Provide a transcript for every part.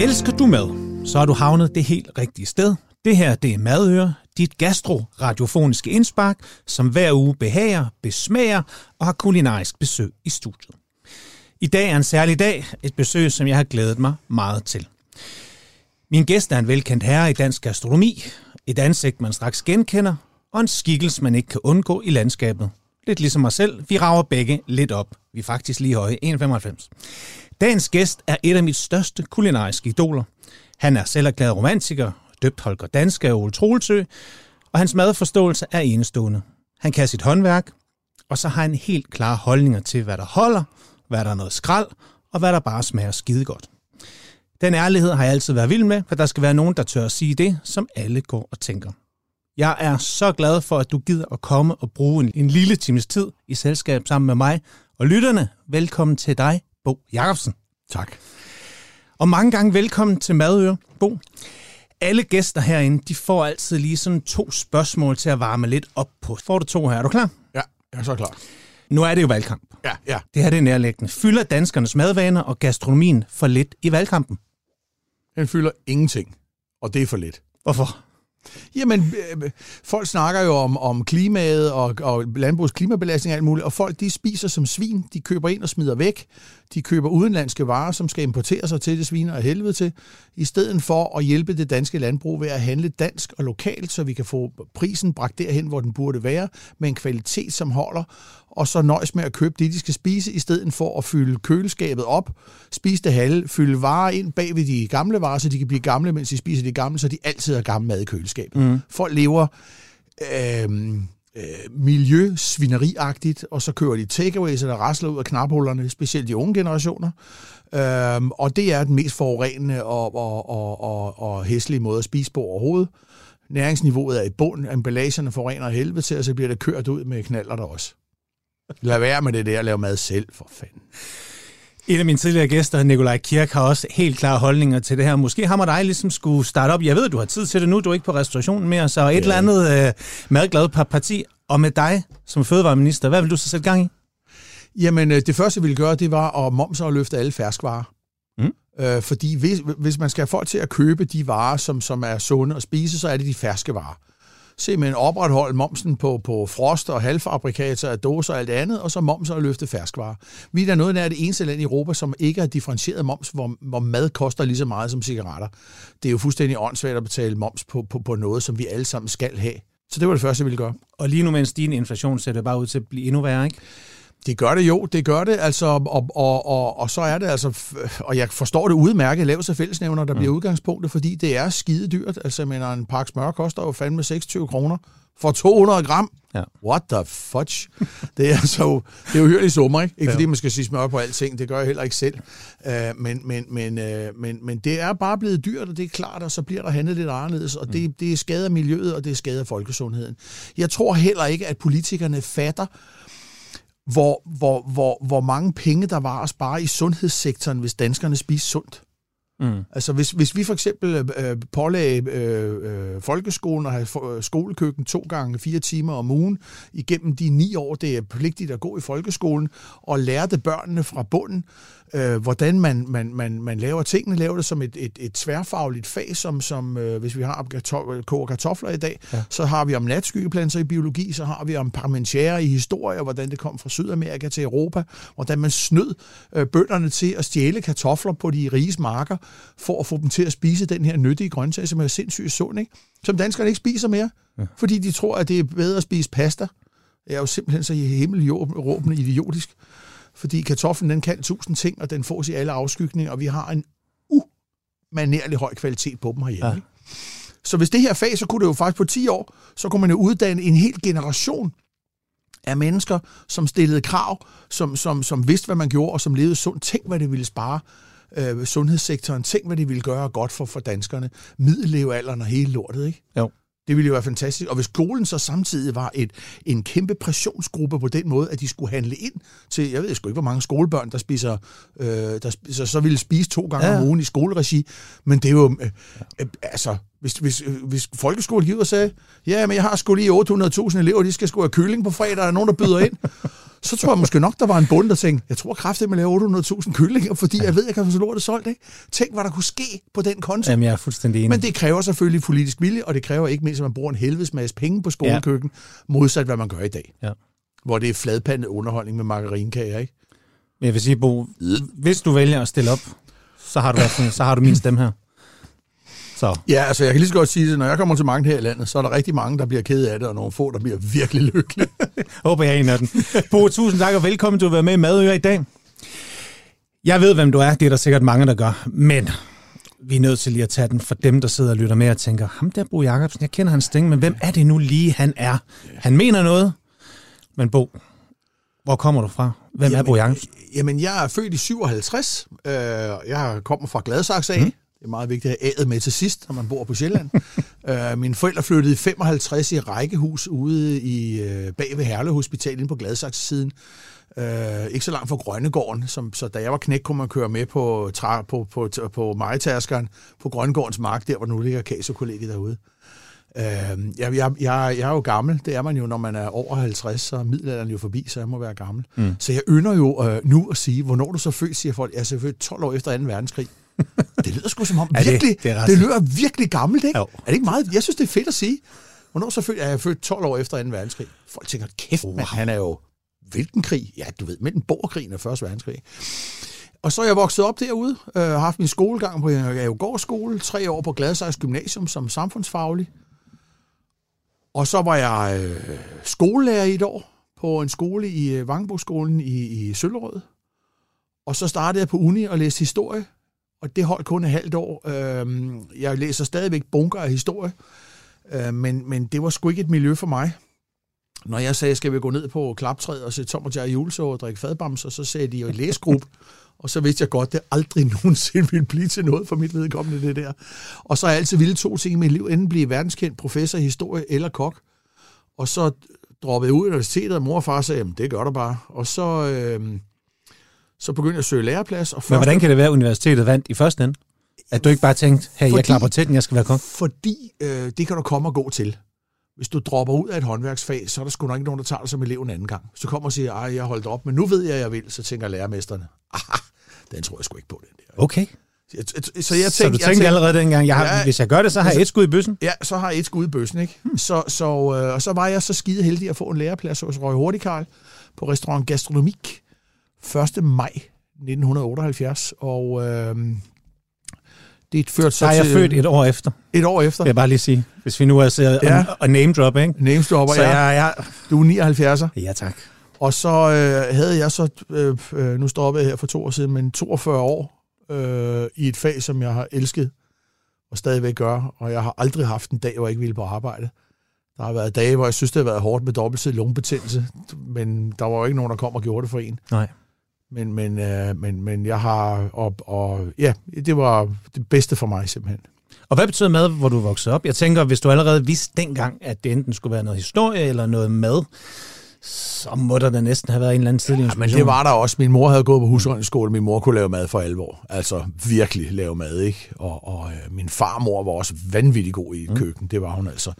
Elsker du mad, så har du havnet det helt rigtige sted. Det her det er Madøre, dit gastroradiofoniske indspark, som hver uge behager, besmager og har kulinarisk besøg i studiet. I dag er en særlig dag, et besøg, som jeg har glædet mig meget til. Min gæst er en velkendt herre i dansk gastronomi, et ansigt, man straks genkender, og en skikkelse, man ikke kan undgå i landskabet. Lidt ligesom mig selv, vi rager begge lidt op. Vi er faktisk lige høje, 1,95. Dagens gæst er et af mit største kulinariske idoler. Han er selverklæret romantiker, døbt Holger Danske og Ole Troelsø, og hans madforståelse er enestående. Han kan sit håndværk, og så har han helt klare holdninger til, hvad der holder, hvad der er noget skrald, og hvad der bare smager skide godt. Den ærlighed har jeg altid været vild med, for der skal være nogen, der tør at sige det, som alle går og tænker. Jeg er så glad for, at du gider at komme og bruge en, en lille times tid i selskab sammen med mig. Og lytterne, velkommen til dig, Bo Jacobsen. Tak. Og mange gange velkommen til Madøre, Bo. Alle gæster herinde, de får altid lige sådan to spørgsmål til at varme lidt op på. Får du to her? Er du klar? Ja, jeg er så klar. Nu er det jo valgkamp. Ja, ja. Det her det er nærliggende. Fylder danskernes madvaner og gastronomien for lidt i valgkampen? Den fylder ingenting, og det er for lidt. Hvorfor? Jamen, øh, folk snakker jo om, om klimaet og, og landbrugs klimabelastning og alt muligt, og folk de spiser som svin, de køber ind og smider væk, de køber udenlandske varer, som skal importere sig til det sviner af helvede til, i stedet for at hjælpe det danske landbrug ved at handle dansk og lokalt, så vi kan få prisen bragt derhen, hvor den burde være, med en kvalitet, som holder, og så nøjes med at købe det, de skal spise, i stedet for at fylde køleskabet op, spise det halve, fylde varer ind bag ved de gamle varer, så de kan blive gamle, mens de spiser de gamle, så de altid har gammel mad i køleskabet. Mm. Folk lever øh, øh, miljøsvineriagtigt, og så kører de takeaways, der rasler ud af knaphullerne, specielt de unge generationer. Øhm, og det er den mest forurenende og, og, og, og, og hæslige måde at spise på overhovedet. Næringsniveauet er i bund, emballagerne forurener helvede til, og så bliver det kørt ud med knaller der også. Lad være med det der lav mad selv, for fanden. En af mine tidligere gæster, Nikolaj Kirk, har også helt klare holdninger til det her. Måske har man dig ligesom skulle starte op. Jeg ved, du har tid til det nu. Du er ikke på restaurationen mere, så et ja. eller andet øh, madglad par parti. Og med dig som fødevareminister, hvad vil du så sætte gang i? Jamen, øh, det første, vi ville gøre, det var at momse og løfte alle ferskvarer. Mm. Øh, fordi hvis, hvis man skal have folk til at købe de varer, som, som er sunde at spise, så er det de ferske varer simpelthen opretholde momsen på, på frost og halvfabrikater af dåser og alt andet, og så momsen og løfte ferskvarer. Vi er da noget af det eneste land i Europa, som ikke har differentieret moms, hvor, hvor mad koster lige så meget som cigaretter. Det er jo fuldstændig åndssvagt at betale moms på, på, på noget, som vi alle sammen skal have. Så det var det første, jeg ville gøre. Og lige nu med en stigende inflation ser det bare ud til at blive endnu værre, ikke? Det gør det jo, det gør det, altså, og, og, og, og så er det altså, og jeg forstår det udmærket, laveste fællesnævner, der mm. bliver udgangspunktet, fordi det er skide dyrt. Altså, jeg mener, en pakke smør koster jo fandme 26 kroner for 200 gram. Ja. What the fudge? Det er altså det er jo hørligt summer, ikke? Ikke ja. fordi man skal sige smør på alting, det gør jeg heller ikke selv. Uh, men, men, men, uh, men, men det er bare blevet dyrt, og det er klart, og så bliver der handlet lidt anderledes, og det, mm. det skader miljøet, og det skader folkesundheden. Jeg tror heller ikke, at politikerne fatter, hvor, hvor, hvor, hvor mange penge der var at spare i sundhedssektoren, hvis danskerne spiste sundt. Mm. Altså hvis, hvis vi for eksempel øh, pålagde øh, øh, folkeskolen og have øh, skolekøkken to gange fire timer om ugen igennem de ni år, det er pligtigt at gå i folkeskolen, og lærte børnene fra bunden, øh, hvordan man, man, man, man laver tingene, laver det som et, et, et tværfagligt fag, som, som øh, hvis vi har koger kartofler i dag, ja. så har vi om natskyggeplantser i biologi, så har vi om parmentiere i historie, hvordan det kom fra Sydamerika til Europa, hvordan man snød øh, bønderne til at stjæle kartofler på de riges marker, for at få dem til at spise den her nyttige grøntsag, som er sindssygt sund, ikke? som danskerne ikke spiser mere, ja. fordi de tror, at det er bedre at spise pasta. Det er jo simpelthen så himmelråbende idiotisk fordi kartoflen den kan tusind ting, og den får i alle afskygninger, og vi har en umanerlig høj kvalitet på dem herhjemme. Ja. Så hvis det her fag, så kunne det jo faktisk på 10 år, så kunne man jo uddanne en hel generation af mennesker, som stillede krav, som, som, som vidste, hvad man gjorde, og som levede sundt. Tænk, hvad det ville spare øh, sundhedssektoren. Tænk, hvad det ville gøre godt for, for danskerne. Middellevealderen og hele lortet, ikke? Jo. Det ville jo være fantastisk. Og hvis skolen så samtidig var et, en kæmpe pressionsgruppe på den måde, at de skulle handle ind til, jeg ved sgu ikke, hvor mange skolebørn, der spiser, øh, der spiser så ville spise to gange ja. om ugen i skoleregi. Men det er jo, øh, øh, altså, hvis, hvis, hvis folkeskolen giver og sagde, ja, men jeg har sgu lige 800.000 elever, de skal sgu have kylling på fredag, der er nogen, der byder ind. Så tror jeg måske nok, der var en bonde, der tænkte, jeg tror kraftigt, man laver 800.000 kyllinger, fordi jeg ved, jeg kan få så lortet solgt. Ikke? Tænk, hvad der kunne ske på den konto. Jamen, jeg er fuldstændig enig. Men det kræver selvfølgelig politisk vilje, og det kræver ikke mindst, at man bruger en helvedes masse penge på skolekøkken, ja. modsat hvad man gør i dag. Ja. Hvor det er fladpandet underholdning med margarinkager, ikke? Men jeg vil sige, Bo, hvis du vælger at stille op, så har du, så har du min stemme her. Så Ja, altså jeg kan lige så godt sige det, når jeg kommer til mange her i landet, så er der rigtig mange, der bliver ked af det, og nogle få, der bliver virkelig lykkelige. håber jeg er en af dem. Bo, tusind tak og velkommen til at være med i Madøer i dag. Jeg ved, hvem du er. Det er der sikkert mange, der gør. Men vi er nødt til lige at tage den for dem, der sidder og lytter med og tænker, ham der Bo Jacobsen, jeg kender hans stemme, men hvem er det nu lige, han er? Han mener noget, men Bo, hvor kommer du fra? Hvem er Bo Jacobsen? Jamen, jeg er født i 57. Øh, jeg kommer fra Gladsaxe af. Mm. Det er meget vigtigt at have med til sidst, når man bor på Sjælland. øh, mine forældre flyttede i 55 i rækkehus ude i øh, bag ved Herle Hospital inde på Gladsaxe-siden. Øh, ikke så langt fra Grønnegården, som, så da jeg var knæk, kunne man køre med på, tra, på, på, på, på majtaskeren på Grønnegårdens mark, der hvor nu ligger Casio-kollegiet derude. Øh, jeg, jeg, jeg, jeg er jo gammel, det er man jo, når man er over 50, så er middelalderen jo forbi, så jeg må være gammel. Mm. Så jeg ynder jo øh, nu at sige, hvornår du så født, siger folk, jeg er født 12 år efter 2. verdenskrig. Det lyder sgu som om, Ja, det- virkelig, det er ret. det lyder virkelig gammelt, ikke? Jo. Er det ikke meget? Jeg synes, det er fedt at sige. Hvornår så født, er jeg født 12 år efter 2. verdenskrig? Folk tænker, kæft, wow. mand, han er jo... Hvilken krig? Ja, du ved, mellem borgerkrigen og 1. verdenskrig. Og så er jeg vokset op derude, øh, har haft min skolegang på Avegård skole, tre år på Gladsaxe Gymnasium som samfundsfaglig. Og så var jeg øh, skolelærer i et år på en skole i øh, Vangebogskolen i, i Søllerød. Og så startede jeg på uni og læste historie, og det holdt kun et halvt år. Øh, jeg læser stadigvæk bunker af historie, øh, men, men det var sgu ikke et miljø for mig. Når jeg sagde, skal vi gå ned på klaptræet og se Tom og Jerry juleshow og drikke fadbamser, så sagde de jo i læsgruppe, og så vidste jeg godt, at det aldrig nogensinde ville blive til noget for mit vedkommende, det der. Og så har jeg altid ville to ting i mit liv, enten blive verdenskendt professor i historie eller kok. Og så droppede jeg ud af universitetet, og mor og far sagde, jamen det gør du bare. Og så, øh, så begyndte jeg at søge læreplads. Og Men først- hvordan kan det være, at universitetet vandt i første ende? At du ikke bare tænkte, hey, jeg Fordi- klapper til den, jeg skal være kok? Fordi øh, det kan du komme og gå til. Hvis du dropper ud af et håndværksfag, så er der sgu nok ikke nogen, der tager dig som elev en anden gang. Du kommer og siger, at jeg holdt op, men nu ved jeg, at jeg vil, så tænker lærermesterne, ah, den tror jeg sgu ikke på, den der. Okay. Så jeg, så jeg tænkte, Så du jeg tænkte allerede dengang, jeg har, Ja. hvis jeg gør det, så har jeg et skud i bøssen? Ja, så har jeg et skud i bøssen, ikke? Hmm. Så, så, øh, og så var jeg så skide heldig at få en læreplads hos Røg Hurtigkarl på restaurant Gastronomik 1. maj 1978, og øh, det førte så Så er jeg til født et år efter, et år efter. vil jeg bare lige sige. Hvis vi nu er siddet Ja. og, og name drop, ikke? Namestopper, Så ja. jeg, jeg, Du er 79'er. ja, tak. Og så øh, havde jeg så, øh, øh, nu stoppede jeg her for to år siden, men 42 år øh, i et fag, som jeg har elsket og stadigvæk gør, og jeg har aldrig haft en dag, hvor jeg ikke ville på arbejde. Der har været dage, hvor jeg synes, det har været hårdt med dobbeltsidig lungebetændelse, men der var jo ikke nogen, der kom og gjorde det for en. Nej. Men, men, øh, men, men jeg har, og, og ja, det var det bedste for mig simpelthen. Og hvad betyder mad, hvor du voksede op? Jeg tænker, hvis du allerede vidste dengang, at det enten skulle være noget historie eller noget mad, så må der da næsten have været en eller anden tidlig Ja, men det var der også. Min mor havde gået på husholdningsskole. Min mor kunne lave mad for alvor. Altså virkelig lave mad, ikke? Og, og øh, min farmor var også vanvittig god i køkken. Det var hun altså.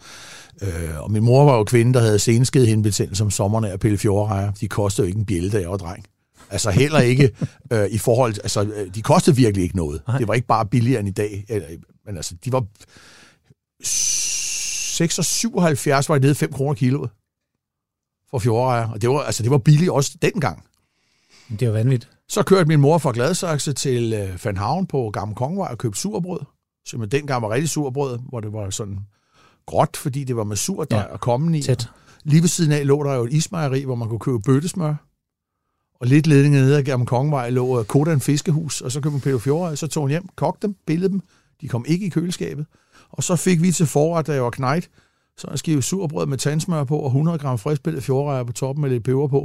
Øh, og min mor var jo kvinde, der havde senskede om sommeren af at pille fjordrejer. De kostede jo ikke en bjælle, da jeg var dreng. Altså heller ikke øh, i forhold... Altså, øh, de kostede virkelig ikke noget. Nej. Det var ikke bare billigere end i dag. Eller, men altså, de var... 6 og 77 var det nede 5 kroner kiloet for fjordrejer. Og det var, altså, det var billigt også dengang. Det jo vanvittigt. Så kørte min mor fra Gladsaxe til øh, Van Havn på Gamle Kongevej og købte surbrød, som dengang var rigtig surbrød, hvor det var sådan gråt, fordi det var med sur, der Ja, er kommen i. Tæt. Lige ved siden af lå der jo et ismejeri, hvor man kunne købe bøttesmør. Og lidt ledning nede ad Gamle Kongevej lå øh, Kodan Fiskehus, og så købte man Peter Fjord, så tog hun hjem, kogte dem, billede dem. De kom ikke i køleskabet. Og så fik vi til forret, da jeg var knejt, så en skive surbrød med tandsmør på, og 100 gram friskbillet fjordrejer på toppen med lidt peber på.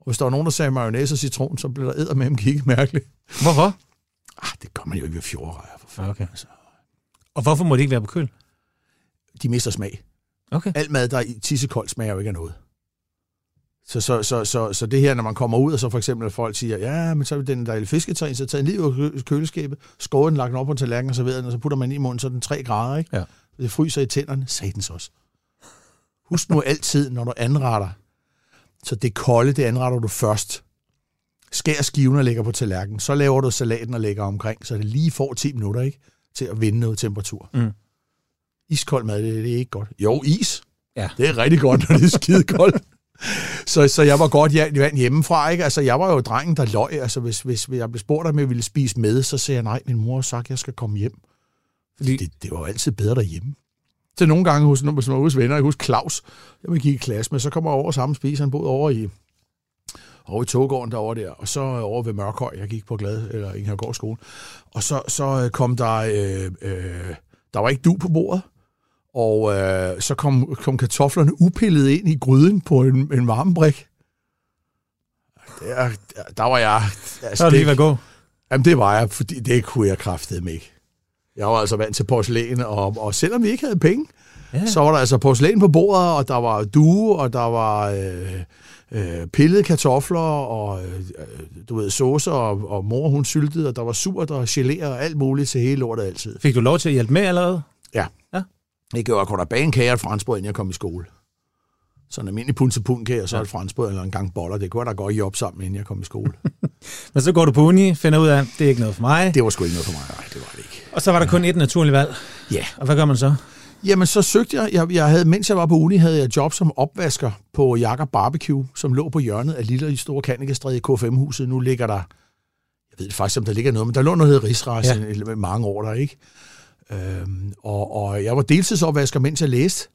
Og hvis der var nogen, der sagde mayonnaise og citron, så blev der æder med dem kigge mærkeligt. Hvorfor? Ah, det gør man jo ikke ved fjordrejer, for fanden. Okay. Altså. Og hvorfor må det ikke være på køl? De mister smag. Okay. Alt mad, der er i tissekoldt, smager jo ikke af noget. Så, så, så, så, så det her, når man kommer ud, og så for eksempel at folk siger, ja, men så er den dejlige fisketræn, så tager den lige ud af kø- køleskabet, skåret den, lagt den op på en tallerken og serveret den, og så putter man den i munden, så er den 3 grader, ikke? Ja. Det fryser i tænderne, satans også. Husk nu altid, når du anretter, Så det kolde, det anretter du først. Skær skiven og lægger på tallerkenen. Så laver du salaten og lægger omkring, så det lige får 10 minutter ikke, til at vinde noget temperatur. Mm. Iskold mad, det, det er ikke godt. Jo, is. Ja. Det er rigtig godt, når det er skide koldt. så, så jeg var godt vand hjemmefra, ikke? Altså, jeg var jo drengen, der løg. Altså, hvis, hvis jeg blev spurgt, om jeg ville spise med, så sagde jeg, nej, min mor har sagt, at jeg skal komme hjem. Fordi, Det, det var jo altid bedre derhjemme. Så nogle gange, hos, var hos venner, jeg husker Claus, jeg gik i klasse med, så kommer jeg over sammen spise, han boede over i, over i Togården derovre der, og så over ved Mørkhøj, jeg gik på Glad, eller Ingergård skole, og så, så kom der, øh, øh, der var ikke du på bordet, og øh, så kom, kom kartoflerne upillet ind i gryden på en, en varmebrik. Der, der, der var jeg... Altså, så er det lige været gå. Jamen, det var jeg, fordi det kunne jeg kraftedeme ikke. Jeg var altså vant til porcelæn, og, og selvom vi ikke havde penge, Ja. ja. så var der altså porcelæn på bordet, og der var due, og der var øh, øh, pillede kartofler, og øh, du ved, sauce, og, og mor hun syltede, og der var surt og gelé og alt muligt til hele lortet altid. Fik du lov til at hjælpe med allerede? Jeg gjorde at kage og et franskbrød, inden jeg kom i skole. Så en almindelig punse kage, og så et franskbrød eller en gang boller. Det kunne jeg da godt op sammen, inden jeg kom i skole. Men så går du på uni, finder ud af, det er ikke noget for mig. Det var sgu ikke noget for mig. Nej, det var det ikke. Og så var der kun et naturligt valg. Ja. Og hvad gør man så? Jamen, så søgte jeg, jeg, jeg havde, mens jeg var på uni, havde jeg job som opvasker på Jakob Barbecue, som lå på hjørnet af Lille i Store Kanikestræde i K5-huset. Nu ligger der, jeg ved faktisk, om der ligger noget, men der lå noget, der hedder Rigsrejse Ja. ja. mange år der, ikke? Øhm, og, og jeg var deltidsopvasker, mens jeg læste.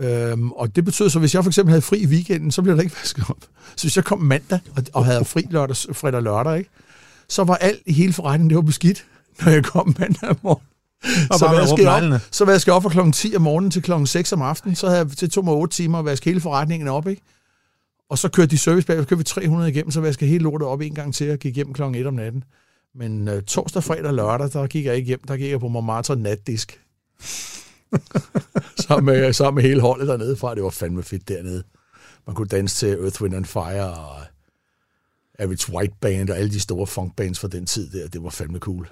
Øhm, og det betød så, hvis jeg for eksempel havde fri i weekenden, så blev der ikke vasket op. Så hvis jeg kom mandag og, og havde fri lørdag, fredag og lørdag, ikke? så var alt i hele forretningen, det var beskidt, når jeg kom mandag morgen. Og så vaskede op, så vaskede jeg op fra klokken 10 om morgenen til klokken 6 om aftenen. Så havde jeg til to med 8 timer at vaske hele forretningen op, ikke? Og så kørte de service bag, så kørte vi 300 igennem, så vaskede hele lortet op en gang til og gik hjem klokken 1 om natten. Men øh, torsdag, fredag og lørdag, der gik jeg ikke hjem. Der gik jeg på Montmartre natdisk. sammen, med, sammen med hele holdet dernede fra. Det var fandme fedt dernede. Man kunne danse til Earth, Wind and Fire og Average White Band og alle de store funkbands fra den tid der. Det var fandme cool.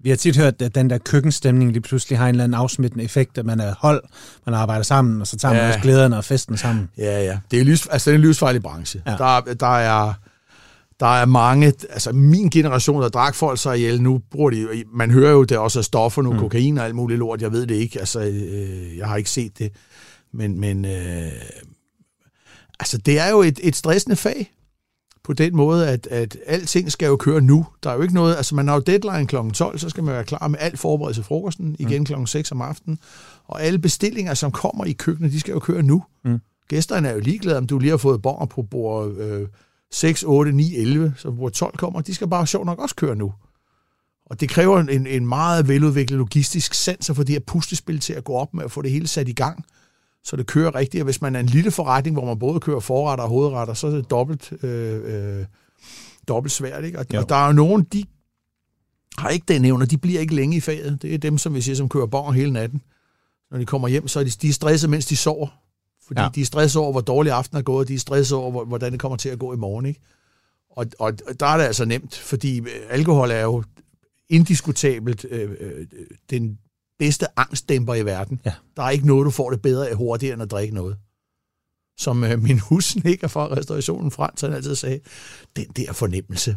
Vi har tit hørt, at den der køkkenstemning lige pludselig har en eller anden afsmittende effekt, at man er hold, man arbejder sammen, og så tager man Ja. også glæderne og festen sammen. Ja, ja. Det er, lys, altså, det er en livsfarlig branche. Ja. Der, der, er, der er mange... Altså, min generation, der drak folk sig ihjel, nu bruger de... Man hører jo, der også er stoffer nu, mm. kokain og alt muligt lort. Jeg ved det ikke. Altså, øh, jeg har ikke set det. Men, men øh, altså, det er jo et, et stressende fag på den måde, at, at alting skal jo køre nu. Der er jo ikke noget... Altså, man har jo deadline kl. 12, så skal man være klar med alt forberedelse til frokosten, igen kl. 6 om aftenen. Og alle bestillinger, som kommer i køkkenet, de skal jo køre nu. Gæsterne er jo ligeglade, om du lige har fået bonger på bord øh, 6, 8, 9, 11, så bord 12 kommer. De skal bare sjovt nok også køre nu. Og det kræver en, en meget veludviklet logistisk sans at få det her puslespil til at gå op med at få det hele sat i gang, så det kører rigtigt. Og hvis man er en lille forretning, hvor man både kører forretter og hovedretter, så er det dobbelt, øh, øh, dobbelt svært. Ikke? Og, Jo. og der er jo nogen, de har ikke den evne, de bliver ikke længe i faget. Det er dem, som vi siger, som kører bonger hele natten. Når de kommer hjem, så er de, de er stresset, mens de sover. Fordi Ja. de er stresset over, hvor dårlig aften er gået, og de er stresset over, hvor- hvordan det kommer til at gå i morgen. Ikke? Og, og der er det altså nemt, fordi øh, alkohol er jo indiskutabelt øh, øh, den bedste angstdæmper i verden. Ja. Der er ikke noget, du får det bedre af hurtigere, end at drikke noget. Som øh, min husnikker fra restaurationen Frans, han altid sagde, den der fornemmelse,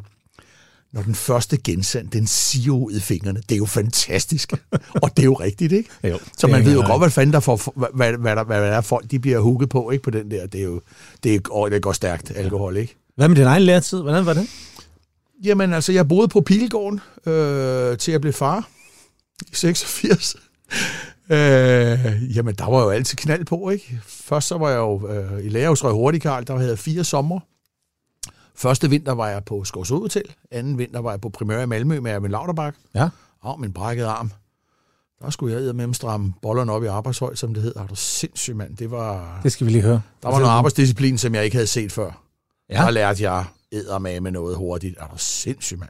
når den første gensand, den siger ud i fingrene, det er jo fantastisk. og det er jo rigtigt, ikke? Jo, Så man ved jo godt, hvad fanden der får, hvad, hvad, der, hvad der er folk, de bliver hugget på, ikke på den der. Det er jo, det, er, åh, det går stærkt, alkohol, ikke? Hvad med din egen læretid? Hvordan var det? Jamen, altså, jeg boede på Pilgården, øh, til jeg blev far i 86. Øh, jamen, der var jo altid knald på, ikke? Først så var jeg jo øh, i lærer hos Røg Hurtigkarl, der havde jeg fire sommer. Første vinter var jeg på Skovsø Hotel. Anden vinter var jeg på Primør i Malmø med Erwin Lauterbach. Ja. Og min brækkede arm. Der skulle jeg med stramme bollerne op i arbejdshøjde, som det hed. Er du sindssyg, mand? Det var, Det skal vi lige høre. der var noget arbejdsdisciplin, som jeg ikke havde set før. Ja. Der lærte jeg eddermame med noget hurtigt. Er du sindssyg, mand?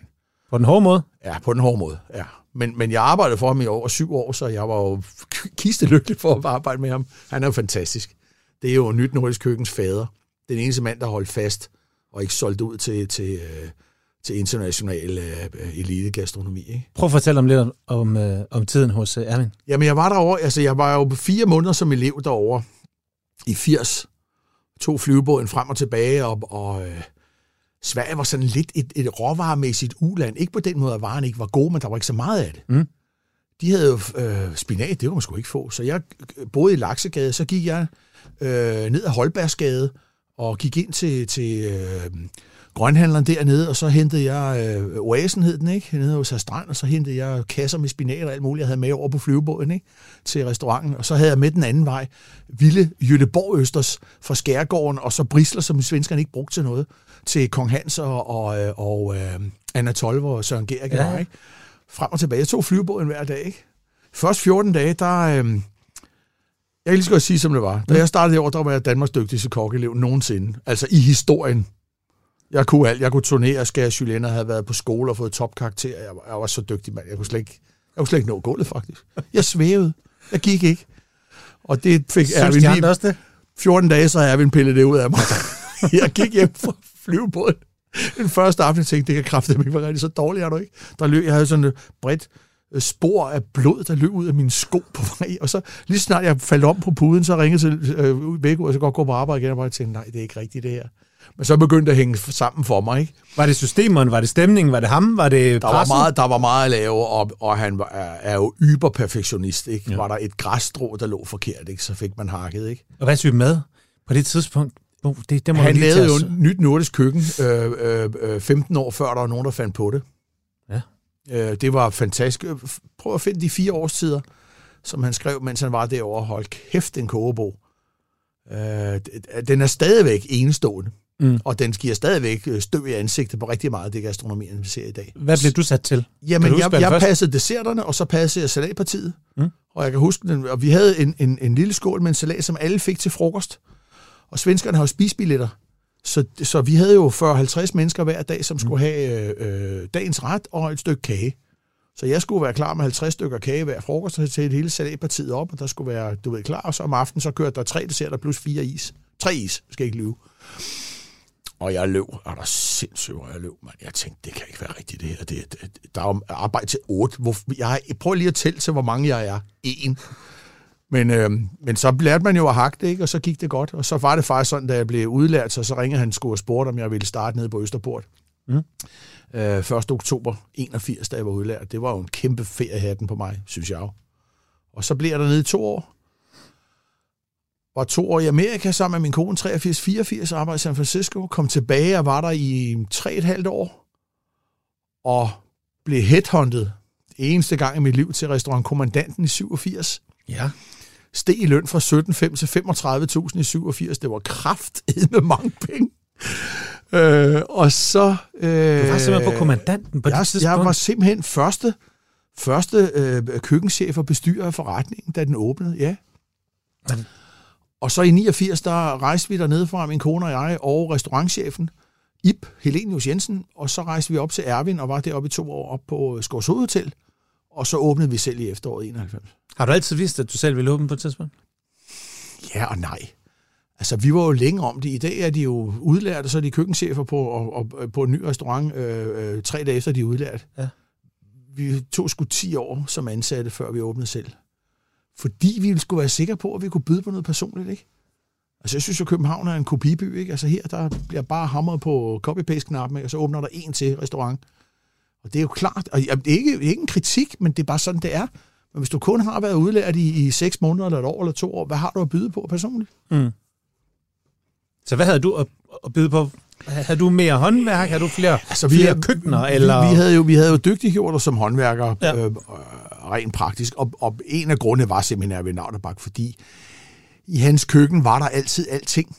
På den hårde måde. Ja, på den hårde måde, ja. Men, men jeg arbejdede for ham i over syv år, så jeg var jo kistelykkelig for at arbejde med ham. Han er jo fantastisk. Det er jo nyt nordisk køkkens fader. Den eneste mand, der holdt fast og ikke solgt ud til, til, øh, til international øh, elite-gastronomi. Ikke? Prøv at fortælle om lidt om, om, øh, om tiden hos øh, Erwin. Jamen, jeg var derovre, altså jeg var jo fire måneder som elev derovre i 80. tog flyvebåden frem og tilbage, og, og øh, Sverige var sådan lidt et, et råvaremæssigt uland. Ikke på den måde, at varen ikke var god, men der var ikke så meget af det. Mm. De havde jo øh, spinat, det kunne man sgu ikke få. Så jeg boede i Laksegade, så gik jeg øh, ned ad Holbergsgade og gik ind til, til øh, grønhandleren dernede, og så hentede jeg, øh, Oasen hed den, ikke? Nede hos Strand, og så hentede jeg kasser med spinat og alt muligt, jeg havde med over på flyvebåden, ikke? Til restauranten. Og så havde jeg med den anden vej, Ville Jødeborg Østers fra Skærgården, og så brisler, som svenskerne ikke brugte til noget, til Kong Hans og, og, øh, og øh, Anna Tolver og Søren Gerig, ja. ikke? Frem og tilbage. Jeg tog flyvebåden hver dag, ikke? Først 14 dage, der... Øh, jeg kan lige så godt sige, som det var. Da jeg startede i år, der var jeg Danmarks dygtigste kokkelev nogensinde. Altså i historien. Jeg kunne alt. Jeg kunne turnere, skære julienne, havde været på skole og fået topkarakter. Jeg, var, jeg var så dygtig, mand. Jeg kunne slet ikke, jeg kunne slet ikke nå gulvet, faktisk. Jeg svævede. Jeg gik ikke. Og det fik Synes Erwin lige... også det? 14 dage, så har Erwin pillet det ud af mig. jeg gik hjem fra flyvebåden. Den første aften, jeg tænkte, det kan kræfte mig være rigtig så dårligt, er du ikke? Der løb, jeg havde sådan et bredt spor af blod, der løb ud af mine sko på vej. Og så lige snart jeg faldt om på puden, så ringede til øh, væk, og så godt gå på arbejde igen, og bare tænkte, nej, det er ikke rigtigt det her. Men så begyndte det at hænge sammen for mig. Ikke? Var det systemeren, var det stemningen, var det ham, var det der var meget, der var meget at lave, og, og han var, er, er jo yberperfektionist. Ikke? Ja. Var der et græsstrå, der lå forkert, ikke? så fik man hakket. Ikke? Og hvad synes med på det tidspunkt? Oh, det, det må han lavede jo et nyt nordisk køkken øh, øh, øh, 15 år før, der var nogen, der fandt på det. Øh, det var fantastisk. Prøv at finde de fire årstider, som han skrev, mens han var derovre. Hold kæft, en kogebog. Øh, den er stadigvæk enestående. Mm. Og den giver stadigvæk øh, støv i ansigtet på rigtig meget af det gastronomi, vi ser i dag. Hvad blev du sat til? Jamen, jeg, jeg passede desserterne, og så passede jeg salatpartiet. Mm. Og jeg kan huske, den, og vi havde en, en, en lille skål med en salat, som alle fik til frokost. Og svenskerne har jo spisbilletter. Så, så vi havde jo 40-50 mennesker hver dag, som skulle mm. have øh, dagens ret og et stykke kage. Så jeg skulle være klar med 50 stykker kage hver frokost til et hele salatpartiet op, og der skulle være, du ved, klar. Og så om aftenen, så kørte der tre desserter plus fire is. Tre is, skal jeg ikke lyve. Og jeg løb, og der sindssygt, hvor jeg løb, man. Jeg tænkte, det kan ikke være rigtigt, det her. Det, det, der er jo arbejde til otte. Hvor, jeg, prøver lige at tælle til, hvor mange jeg er. En. Men, øh, men så lærte man jo at hakke det, ikke? og så gik det godt. Og så var det faktisk sådan, da jeg blev udlært, så, så ringede han sgu og spurgte, om jeg ville starte nede på Østerport. Mm. Øh, 1. oktober 81, da jeg var udlært. Det var jo en kæmpe feriehatten på mig, synes jeg. Og så blev jeg dernede i to år var to år i Amerika sammen med min kone, 83-84, arbejdede i San Francisco, kom tilbage og var der i tre et halvt år, og blev headhunted eneste gang i mit liv til restaurant Kommandanten i 87. Ja. Steg i løn fra 17,5 til 35.000 i 87. Det var kraft med mange penge. Øh, og så... Øh, du var simpelthen på kommandanten på jeg, det tidspunkt? Jeg var simpelthen første, første øh, køkkenchef og bestyrer af forretningen, da den åbnede, ja. Men og så i 89, der rejste vi dernede fra, min kone og jeg, og restaurantchefen, Ip Helenius Jensen, og så rejste vi op til Ervin og var deroppe i to år op på Skovs Hotel, og så åbnede vi selv i efteråret 91. Har du altid vidst, at du selv ville åbne på et tidspunkt? Ja og nej. Altså, vi var jo længe om det. I dag er de jo udlært, og så er de køkkenchefer på, og, og, på en ny restaurant øh, øh, tre dage efter, de er udlært. Ja. Vi tog sgu 10 år som ansatte, før vi åbnede selv fordi vi skulle være sikre på, at vi kunne byde på noget personligt, ikke? Altså, jeg synes jo, København er en kopiby, ikke? Altså, her, der bliver bare hamret på copy-paste-knappen, og så åbner der en til restaurant. Og det er jo klart, og det er ikke, ikke en kritik, men det er bare sådan, det er. Men hvis du kun har været udlært i, i seks måneder, eller et år, eller to år, hvad har du at byde på personligt? Mm. Så hvad havde du at, at byde på? Har du mere håndværk? Har du flere, altså, vi flere køkkener? Eller? Vi, vi, havde jo, vi havde jo dygtiggjort os som håndværkere, ja. øh, rent praktisk. Og, og en af grundene var simpelthen Erwin Navnerbak, fordi i hans køkken var der altid alting.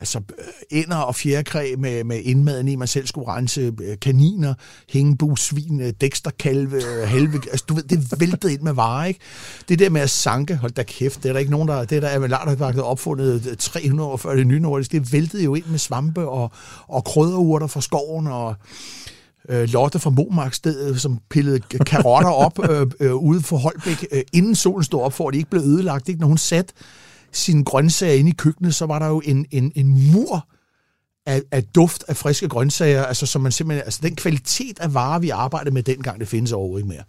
Altså øh, ender og fjerkræ med, med indmaden i, man selv skulle rense øh, kaniner, hængebusvin, svin, øh, dæksterkalve, halve... Altså du ved, det væltede ind med varer, ikke? Det der med at sanke, hold da kæft, det er der ikke nogen, der... Det er der er Navnerbak, der opfundet 300 år før det nye nordiske. Det væltede jo ind med svampe og, og krydderurter fra skoven og øh, Lotte fra Momarkstedet, som pillede karotter op øh, øh, ude for Holbæk, øh, inden solen stod op, for at de ikke blev ødelagt. Ikke? Når hun satte sine grøntsager ind i køkkenet, så var der jo en, en, en mur af, af duft af friske grøntsager, altså, som man simpelthen, altså den kvalitet af varer, vi arbejdede med dengang, det findes overhovedet ikke mere.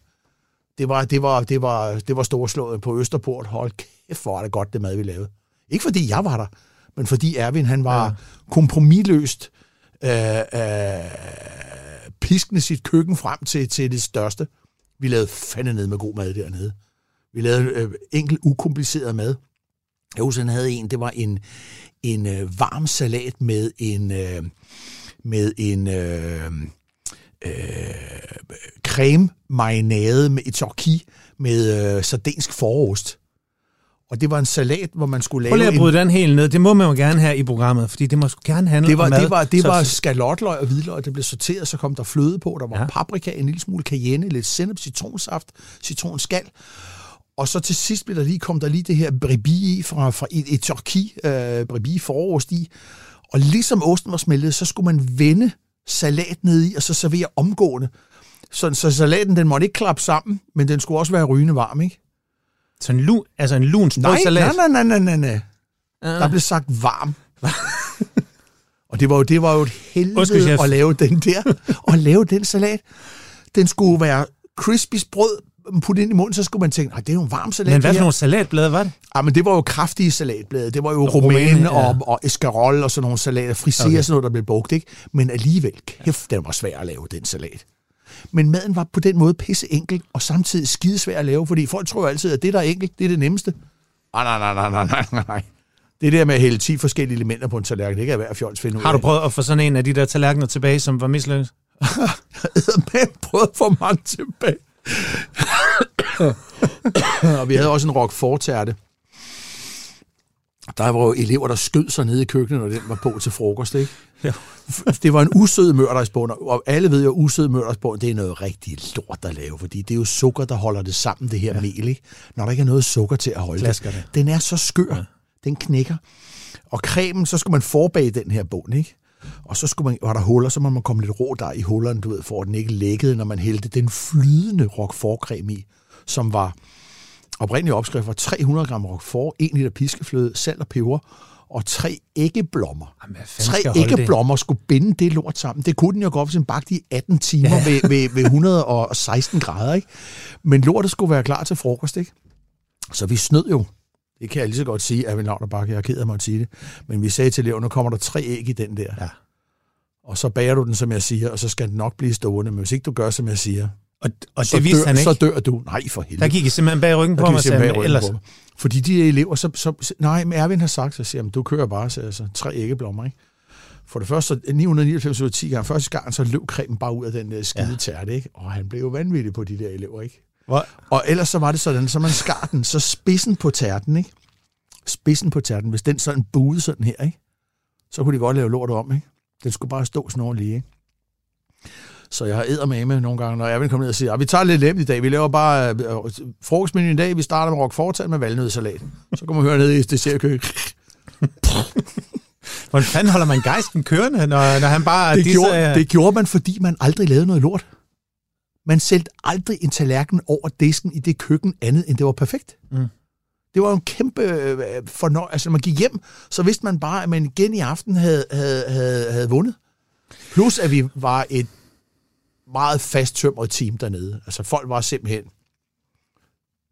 Det var, det var, det var, det var storslået på Østerport. Hold kæft, hvor er det godt, det mad, vi lavede. Ikke fordi jeg var der, men fordi Erwin han var ja. kompromilløst øh, øh, piskende sit køkken frem til, til det største. Vi lavede fandme ned med god mad dernede. Vi lavede øh, enkelt ukompliceret mad. Jeg husker, han havde en, det var en, en øh, varm salat med en, øh, med en øh, øh, creme marinade med et torki med øh, sardensk forost. Og det var en salat, hvor man skulle lave... Prøv lige at en- bryde den helt ned. Det må man jo gerne have i programmet, fordi det må gerne handle Det var, om mad. det var, det Så- var skalotløg og hvidløg, der blev sorteret, så kom der fløde på, der var ja. paprika, en lille smule cayenne, lidt sennep, citronsaft, citronskal. Og så til sidst blev der lige, kom der lige det her brebis i fra, fra et, et turki, øh, brebis forost i. Og ligesom osten var smeltet, så skulle man vende salat ned i, og så servere omgående. Så, så salaten, den måtte ikke klappe sammen, men den skulle også være rygende varm, ikke? Så en lun, altså en lun Nej, salat. nej, nej, nej, nej, nej. Der blev sagt varm. og det var jo, det var jo et helvede at lave den der. Og lave den salat. Den skulle være crispy brød, putte ind i munden, så skulle man tænke, "Ej, det er jo en varm salat. Men hvad det for her." nogle salatblade var det? Ah, men det var jo kraftige salatblade. Det var jo romaine ja. og, og escarol og sådan nogle salater. Frisé Okay. og sådan noget, der blev brugt, ikke? Men alligevel, kæft, den var svær at lave, den salat. Men maden var på den måde pisse enkel, og samtidig skidesvær at lave, fordi folk tror altid, at det, der er enkelt, det er det nemmeste. Ah, Nej, nej, nej, nej, nej, nej, nej. Det der med at hælde 10 forskellige elementer på en tallerken, det kan være fjols finde ud Har du af. prøvet at få sådan en af de der tallerkener tilbage, som var mislykket? med prøvet for mange tilbage. og vi havde også en roquefort-tærte. Der var jo elever, der skød sig nede i køkkenet, når den var på til frokost, ikke? Ja. Det var en usød mørdersbund, og alle ved jo, at usød mørdersbund, det er noget rigtig lort at lave, fordi det er jo sukker, der holder det sammen, det her ja. mel, ikke? Når der ikke er noget sukker til at holde Klasker det. det. Den er så skør, ja. den knækker. Og cremen, så skulle man forbage den her bund, ikke? Og så skulle man, var der huller, så må man komme lidt rå der i hullerne, du ved, for at den ikke lækkede, når man hældte den flydende roquefort-creme i, som var oprindelig opskrift var 300 gram roquefort, 1 liter piskefløde, salt og peber og tre æggeblommer. Jamen, Tre holde det? æggeblommer skulle binde det lort sammen. Det kunne den jo godt, hvis den bagte i 18 timer ja. ved, ved, ved 116 grader. Ikke? Men lortet skulle være klar til frokost. Ikke? Så vi snød jo. Det kan jeg lige så godt sige, at navn bakke. Jeg er ked af mig at sige det. Men vi sagde til eleverne, nu kommer der tre æg i den der. Ja. Og så bager du den, som jeg siger, og så skal den nok blive stående. Men hvis ikke du gør, som jeg siger, Og, og så, det vidste dør, han ikke. så dør du. Nej, for helvede. Der gik I simpelthen bag ryggen på Der vi sagde, men ellers... på mig. Fordi de elever, så, så, nej, men Erwin har sagt, så siger han, du kører bare, så altså, tre æggeblommer, ikke? For det første, så 999 ud af 10 gange, første gang, så løb cremen bare ud af den der skide ja. tærte, ikke? Og han blev jo vanvittig på de der elever, ikke? Hvor, Og ellers så var det sådan, så man skar den, så spidsen på tærten, ikke? Spidsen på tærten, hvis den sådan buede sådan her, ikke? Så kunne de godt lave lortet om, ikke? Den skulle bare stå sådan lige, ikke? Så jeg har eddermame nogle gange, når jeg vil komme ned og sige, "Ah, vi tager lidt lemt i dag, vi laver bare øh, frokostmenuen i dag, vi starter med roquefort med valnødsalat. Så kan man høre ned i dessertkøkkenet. hvordan fanden holder man gejsten kørende, når, når han bare... det, disser- gjorde, det gjorde man, fordi man aldrig lavede noget lort. Man sætte aldrig en tallerken over disken i det køkken andet, end det var perfekt. Mm. Det var jo en kæmpe øh, fornøjelse. Altså, når man gik hjem, så vidste man bare, at man igen i aften havde, havde, havde, havde vundet. Plus, at vi var et meget fasttømret team dernede. Altså, folk var simpelthen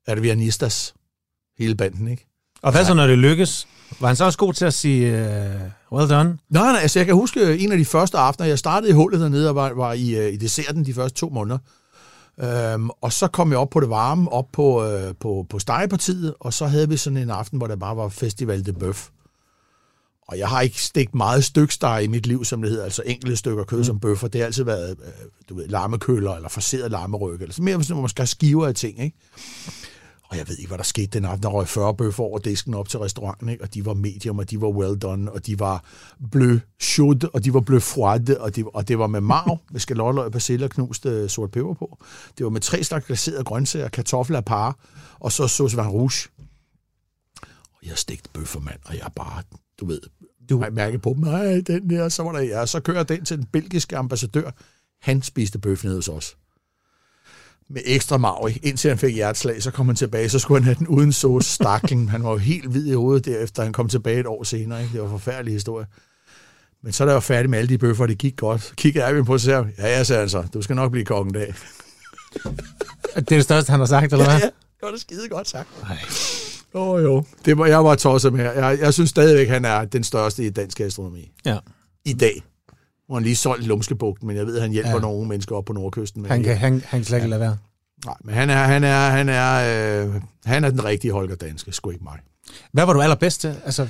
Advianistas, hele banden, ikke? Og hvad så, når det lykkes? Var han så også god til at sige, uh, well done? Nej, nej, altså jeg kan huske en af de første aftener, jeg startede i hullet dernede og var, var i, øh, i desserten de første to måneder. Øhm, og så kom jeg op på det varme, op på, øh, på, på stegepartiet, og så havde vi sådan en aften, hvor der bare var festival de bøf. Og jeg har ikke stegt meget styksteg i mit liv, som det hedder, altså enkelte stykker kød mm. som bøffer. Det har altid været, øh, du ved, lammekøller eller forseret lammeryg, eller så mere, hvor man skal have skiver af ting, ikke? Og jeg ved ikke, hvad der skete den aften. Der røg 40 bøffer over disken op til restauranten, ikke? og de var medium, og de var well done, og de var bleu chaude, og de var bleu froide, og, de, og det var med marv, med skalotløg, persille og knust uh, sort peber på. Det var med tre slags glaserede grøntsager, kartofler af par, og så sauce vin rouge. Og jeg stegte bøffer, mand, og jeg bare, du ved, Du- du mærke på dem, den der, så var der, ja, så kører den til den belgiske ambassadør. Han spiste bøf nede hos os med ekstra marv, indtil han fik hjerteslag, så kom han tilbage, så skulle han have den uden sauce, staklen. Han var jo helt hvid i hovedet derefter, han kom tilbage et år senere. Ikke? Det var en forfærdelig historie. Men så da jeg var færdig med alle de bøffer, det gik godt, så kiggede Erwin på og sagde, ja, ja, sagde han så, du skal nok blive kongen dag. Det er det største, han har sagt, eller hvad? Ja, det var det skide godt sagt. Nej. Åh oh, jo, det var, jeg var tosset med. Jeg, jeg synes stadigvæk, han er den største i dansk gastronomi. Ja. I dag. Hvor han lige solgt Lumskebugten, men jeg ved, at han hjælper ja. nogle mennesker op på Nordkysten. Han kan, han, han kan slet ikke lade være. Nej, men han er, han er, han er, øh, han er den rigtige Holger Danske, sgu ikke mig. Hvad var du allerbedst til? Altså,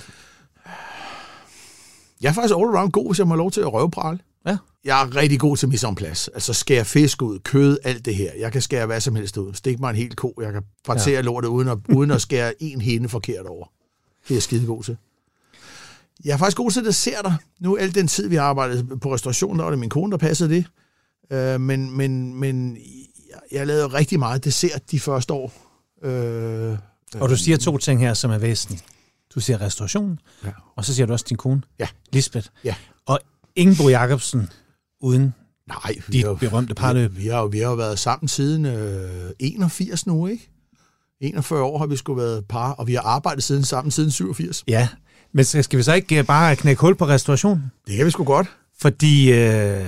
Jeg er faktisk all around god, hvis jeg må lov til at røvprale. ja. Jeg er rigtig god til mise en plads. Altså skære fisk ud, kød, alt det her. Jeg kan skære hvad som helst ud. Stik mig en hel ko. Jeg kan partere ja. lortet uden at, uden at skære en hende forkert over. Det er jeg skide god til. Jeg er faktisk god til desserter. Nu al den tid, vi har arbejdet på restauration, der var det min kone, der passede det. Øh, men, men, men jeg, jeg lavede rigtig meget dessert de første år. Øh, Og du siger to ting her, som er væsentlige. Du siger restauration, Ja. og så siger du også din kone, Ja. Lisbeth. Ja. Og Ingeborg Jacobsen uden Nej, vi dit har, berømte parløb. Vi, har, vi har jo været sammen siden øh, 81 nu, ikke? 41 år har vi sgu været par, og vi har arbejdet siden sammen siden 87. Ja, men skal vi så ikke øh, bare knække hul på restaurationen? Det kan vi sgu godt. Fordi øh,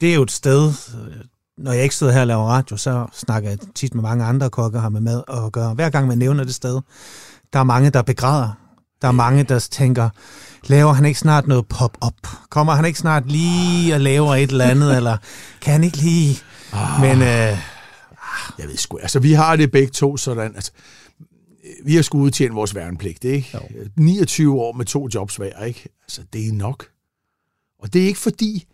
det er jo et sted, øh, når jeg ikke sidder her og laver radio, så snakker jeg tit med mange andre kokker har med mad at gøre. Hver gang man nævner det sted, der er mange, der begræder. Der er mange, der tænker, laver han ikke snart noget pop-up? Kommer han ikke snart lige og laver et eller andet, eller kan han ikke lige... Men øh, Jeg ved sgu, altså vi har det begge to sådan, at vi har sgu udtjent vores værnepligt, ikke? Jo. 29 år med to jobs hver, ikke? Altså, det er nok. Og det er ikke fordi,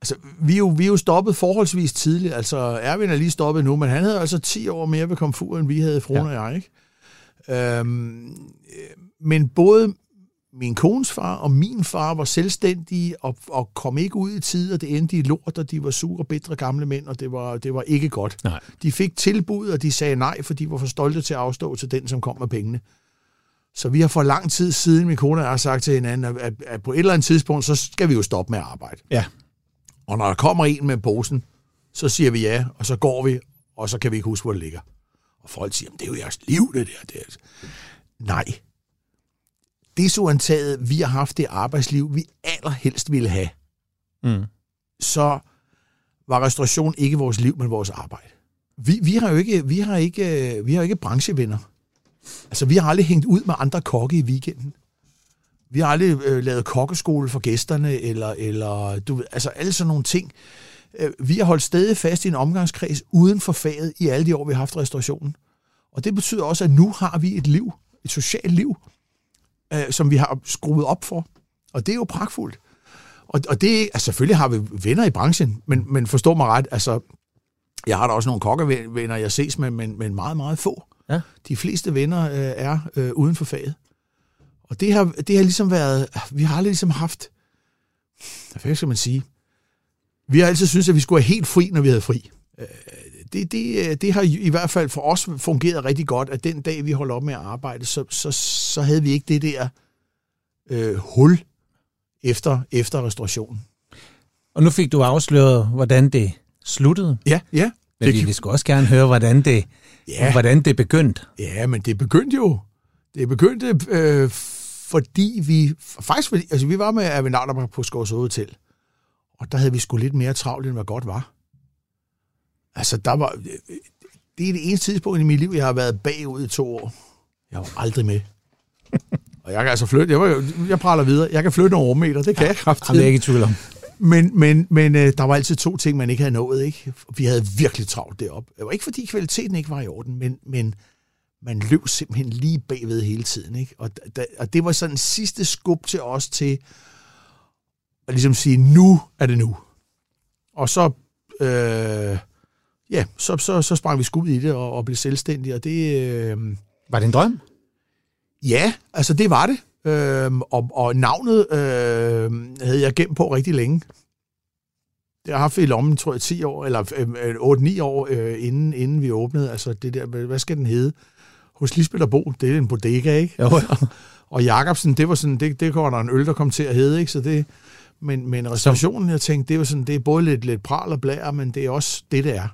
altså, vi er jo, vi er jo stoppet forholdsvis tidligt, altså Erwin er lige stoppet nu, men han havde altså 10 år mere ved komfur, end vi havde, Frone ja. og jeg, ikke? Øhm, øh, men både min kones far og min far var selvstændige og, og kom ikke ud i tid, og det endte i lort, og de var sure bedre gamle mænd, og det var, det var ikke godt. nej. De fik tilbud, og de sagde nej, for de var for stolte til at afstå til den, som kom med pengene. Så vi har for lang tid siden, min kone og jeg har sagt til hinanden, at, at, på et eller andet tidspunkt, så skal vi jo stoppe med at arbejde. Ja. Og når der kommer en med posen, så siger vi ja, og så går vi, og så kan vi ikke huske, hvor det ligger. Og folk siger, "Men det er jo jeres liv, det der. Det er... Nej. Desuantaget, vi har haft det arbejdsliv, vi allerhelst ville have, Mm. så var restauration ikke vores liv, men vores arbejde. Vi, vi har jo ikke, vi har ikke, vi har ikke branchevenner. Altså, vi har aldrig hængt ud med andre kokke i weekenden. Vi har aldrig øh, lavet kokkeskole for gæsterne, eller, eller du ved, altså alle sådan nogle ting. Øh, vi har holdt stadig fast i en omgangskreds uden for faget i alle de år, vi har haft restaurationen. Og det betyder også, at nu har vi et liv, et socialt liv, øh, som vi har skruet op for. Og det er jo pragtfuldt. Og, og det, altså selvfølgelig har vi venner i branchen, men, men forstå mig ret, altså, jeg har da også nogle kokkevenner, jeg ses med, men, men meget, meget få. Ja. De fleste venner øh, er øh, uden for faget. Og det har, det har ligesom været, vi har aldrig ligesom haft, hvad skal man sige, vi har altid syntes, at vi skulle have helt fri, når vi havde fri. Øh, Det, det, øh, det har i hvert fald for os fungeret rigtig godt, at den dag, vi holdt op med at arbejde, så, så, så havde vi ikke det der øh, hul efter, efter restaurationen. Og nu fik du afsløret, hvordan det sluttede. Ja, ja. Men vi, vi skulle også gerne høre, hvordan det, Ja. hvordan det begyndte. Ja, men det begyndte jo. Det begyndte, øh, fordi vi... Faktisk, fordi, altså vi var med Erwin Arnerbach på Skovsø Hotel. Og der havde vi sgu lidt mere travlt, end hvad godt var. Altså, der var... øh, Det er det eneste tidspunkt i mit liv, jeg har været bagud i to år. Jeg var aldrig med. Og jeg kan altså flytte... Jeg, var, jeg praler videre. Jeg kan flytte nogle rummeter. Det kan jeg kraftigt. det er ikke i tvivl om. Men, men, men øh, der var altid to ting, man ikke havde nået. Ikke? Vi havde virkelig travlt deroppe. Det var ikke, fordi kvaliteten ikke var i orden, men, men man løb simpelthen lige bagved hele tiden. Ikke? Og, da, og det var sådan sidste skub til os til at ligesom sige, nu er det nu. Og så, øh, ja, så, så, så sprang vi skud i det og, og blev selvstændige, og det... Øh, Var det en drøm? Ja, altså det var det. Øhm, og, og navnet øh, havde jeg gemt på rigtig længe. Det har jeg haft i lommen, tror jeg, 10 år, eller øh, 8-9 år, øh, inden, inden vi åbnede. Altså det der, hvad skal den hedde? Hos Lisbeth og Bo, det er en bodega, ikke? Jo, Og Jacobsen, det var sådan, det, det kommer der en øl, der kom til at hedde, ikke? Så det, men, men restaurationen, jeg tænkte, det jo sådan, det er både lidt, lidt pral og blær, men det er også det, det er.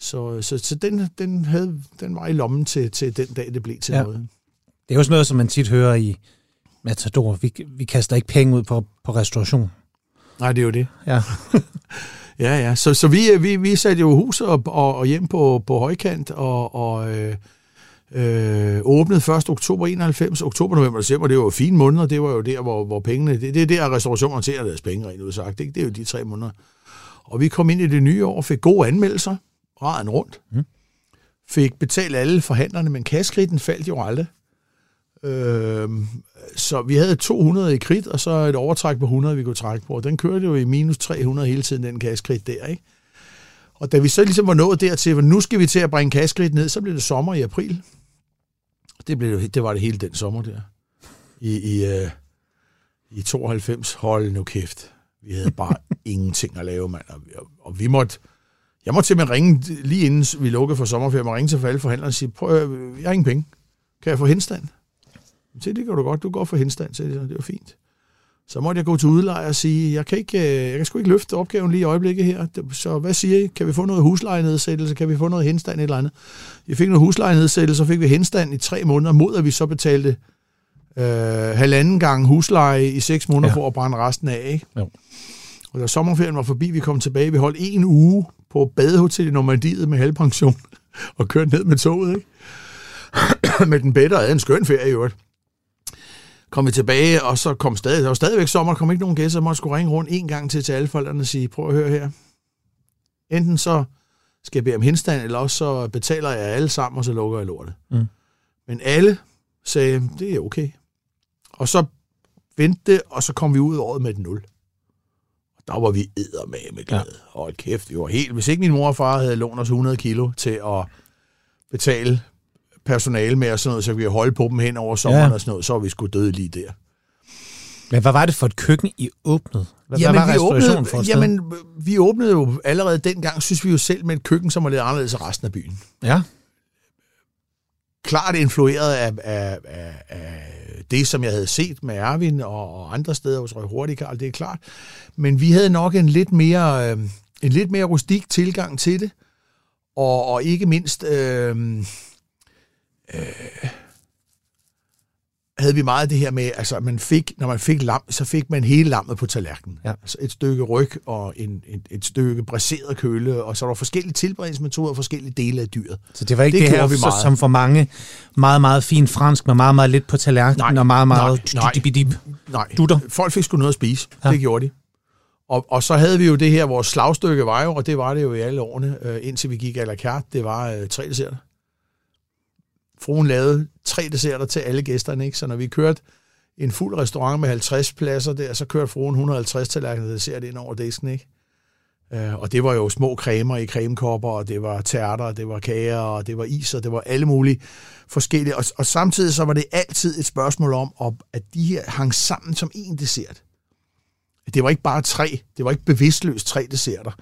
Så, så, så den, den, havde, den var i lommen til, til den dag, det blev til Ja. noget. Det er jo sådan noget, som man tit hører i Matador. Vi, vi kaster ikke penge ud på, på restauration. Nej, det er jo det. Ja. Ja, ja. Så, så vi, vi, vi satte jo hus og, og, og hjem på, på højkant, og, og øh, Øh, åbnede 1. oktober 91, oktober, november, december, det var jo fine måneder, det var jo der, hvor, hvor pengene, det, det er der restaurationen til deres penge, rent udsagt, det, det er jo de tre måneder. Og vi kom ind i det nye år, fik gode anmeldelser, raden rundt, mm. fik betalt alle forhandlerne, men kaskritten faldt jo aldrig. Øh, så vi havde 200 i krit, og så et overtræk på 100, vi kunne trække på. Den kørte jo i minus 300 hele tiden, den kaskrit der, ikke? Og da vi så ligesom var nået dertil, hvor nu skal vi til at bringe kaskrit ned, så blev det sommer i april. Det, blev, det var det hele den sommer der. I, i, uh, i 92, hold nu kæft. Vi havde bare ingenting at lave, mand. Og, og vi måtte, jeg måtte simpelthen ringe, lige inden vi lukkede for sommerferie, jeg ringe til alle forhandlere og sige, prøv, jeg har ingen penge. Kan jeg få henstand? Så det kan du godt, du går for henstand, så det var fint. Så måtte jeg gå til udlejer og sige, jeg kan, ikke, øh, jeg kan sgu ikke løfte opgaven lige i øjeblikket her. Så hvad siger I? Kan vi få noget huslejenedsættelse? Kan vi få noget henstand eller andet? Jeg fik noget huslejenedsættelse, så fik vi henstand i tre måneder, mod at vi så betalte øh, halvanden gang husleje i seks måneder ja. for at brænde resten af. Ikke? Jo. Og da sommerferien var forbi, vi kom tilbage, vi holdt en uge på badehotel i Normandiet med halvpension og kørte ned med toget. Ikke? med den bedre af en skøn ferie i øvrigt kom vi tilbage, og så kom stadig, der var stadigvæk sommer, kom ikke nogen gæster, jeg måtte skulle ringe rundt en gang til til alle forældrene og sige, prøv at høre her. Enten så skal jeg bede om henstand, eller også så betaler jeg alle sammen, og så lukker jeg lortet. Mm. Men alle sagde, det er okay. Og så vendte det, og så kom vi ud året med et nul. Og der var vi med glæde. Ja. Hold kæft, det var helt... Hvis ikke min mor og far havde lånt os 100 kilo til at betale personale med og sådan noget, så vi holde på dem hen over sommeren ja. og sådan noget, så var vi sgu døde lige der. Men hvad var det for et køkken, I åbnede? Hvad, jamen, hvad var vi åbnede, for jamen, vi åbnede jo allerede dengang, synes vi jo selv, med et køkken, som var lidt anderledes end resten af byen. Ja. Klart influeret af, af, af, af det, som jeg havde set med Erwin og, og andre steder hos Røg Hurtigkarl, det er klart. Men vi havde nok en lidt mere, øh, en lidt mere rustik tilgang til det, og, og ikke mindst... Øhm, øh, øh, havde vi meget det her med, altså man fik, når man fik lam, så fik man hele lammet på tallerkenen. Ja. Altså et stykke ryg og en, et, et stykke braseret køle, og så var der forskellige tilberedningsmetoder og forskellige dele af dyret. Så det var ikke det, det her, vi meget. som for mange, meget, meget fin fransk, med meget, meget lidt på tallerkenen, nej, og meget, meget nej, nej. Dutter. Folk fik sgu noget at spise. Ja. Det gjorde de. Og, og så havde vi jo det her, vores slagstykke var jo, og det var det jo i alle årene, øh, indtil vi gik à la carte, det var øh, tre desserter fruen lavede tre desserter til alle gæsterne, ikke? så når vi kørte en fuld restaurant med 50 pladser der, så kørte fruen 150 tallerkener dessert ind over disken, ikke? Øh, og det var jo små cremer i cremekopper, og det var tærter, det var kager, og det var is, og det var alle mulige forskellige. Og, og samtidig så var det altid et spørgsmål om, at de her hang sammen som en dessert. Det var ikke bare tre, det var ikke bevidstløst tre desserter.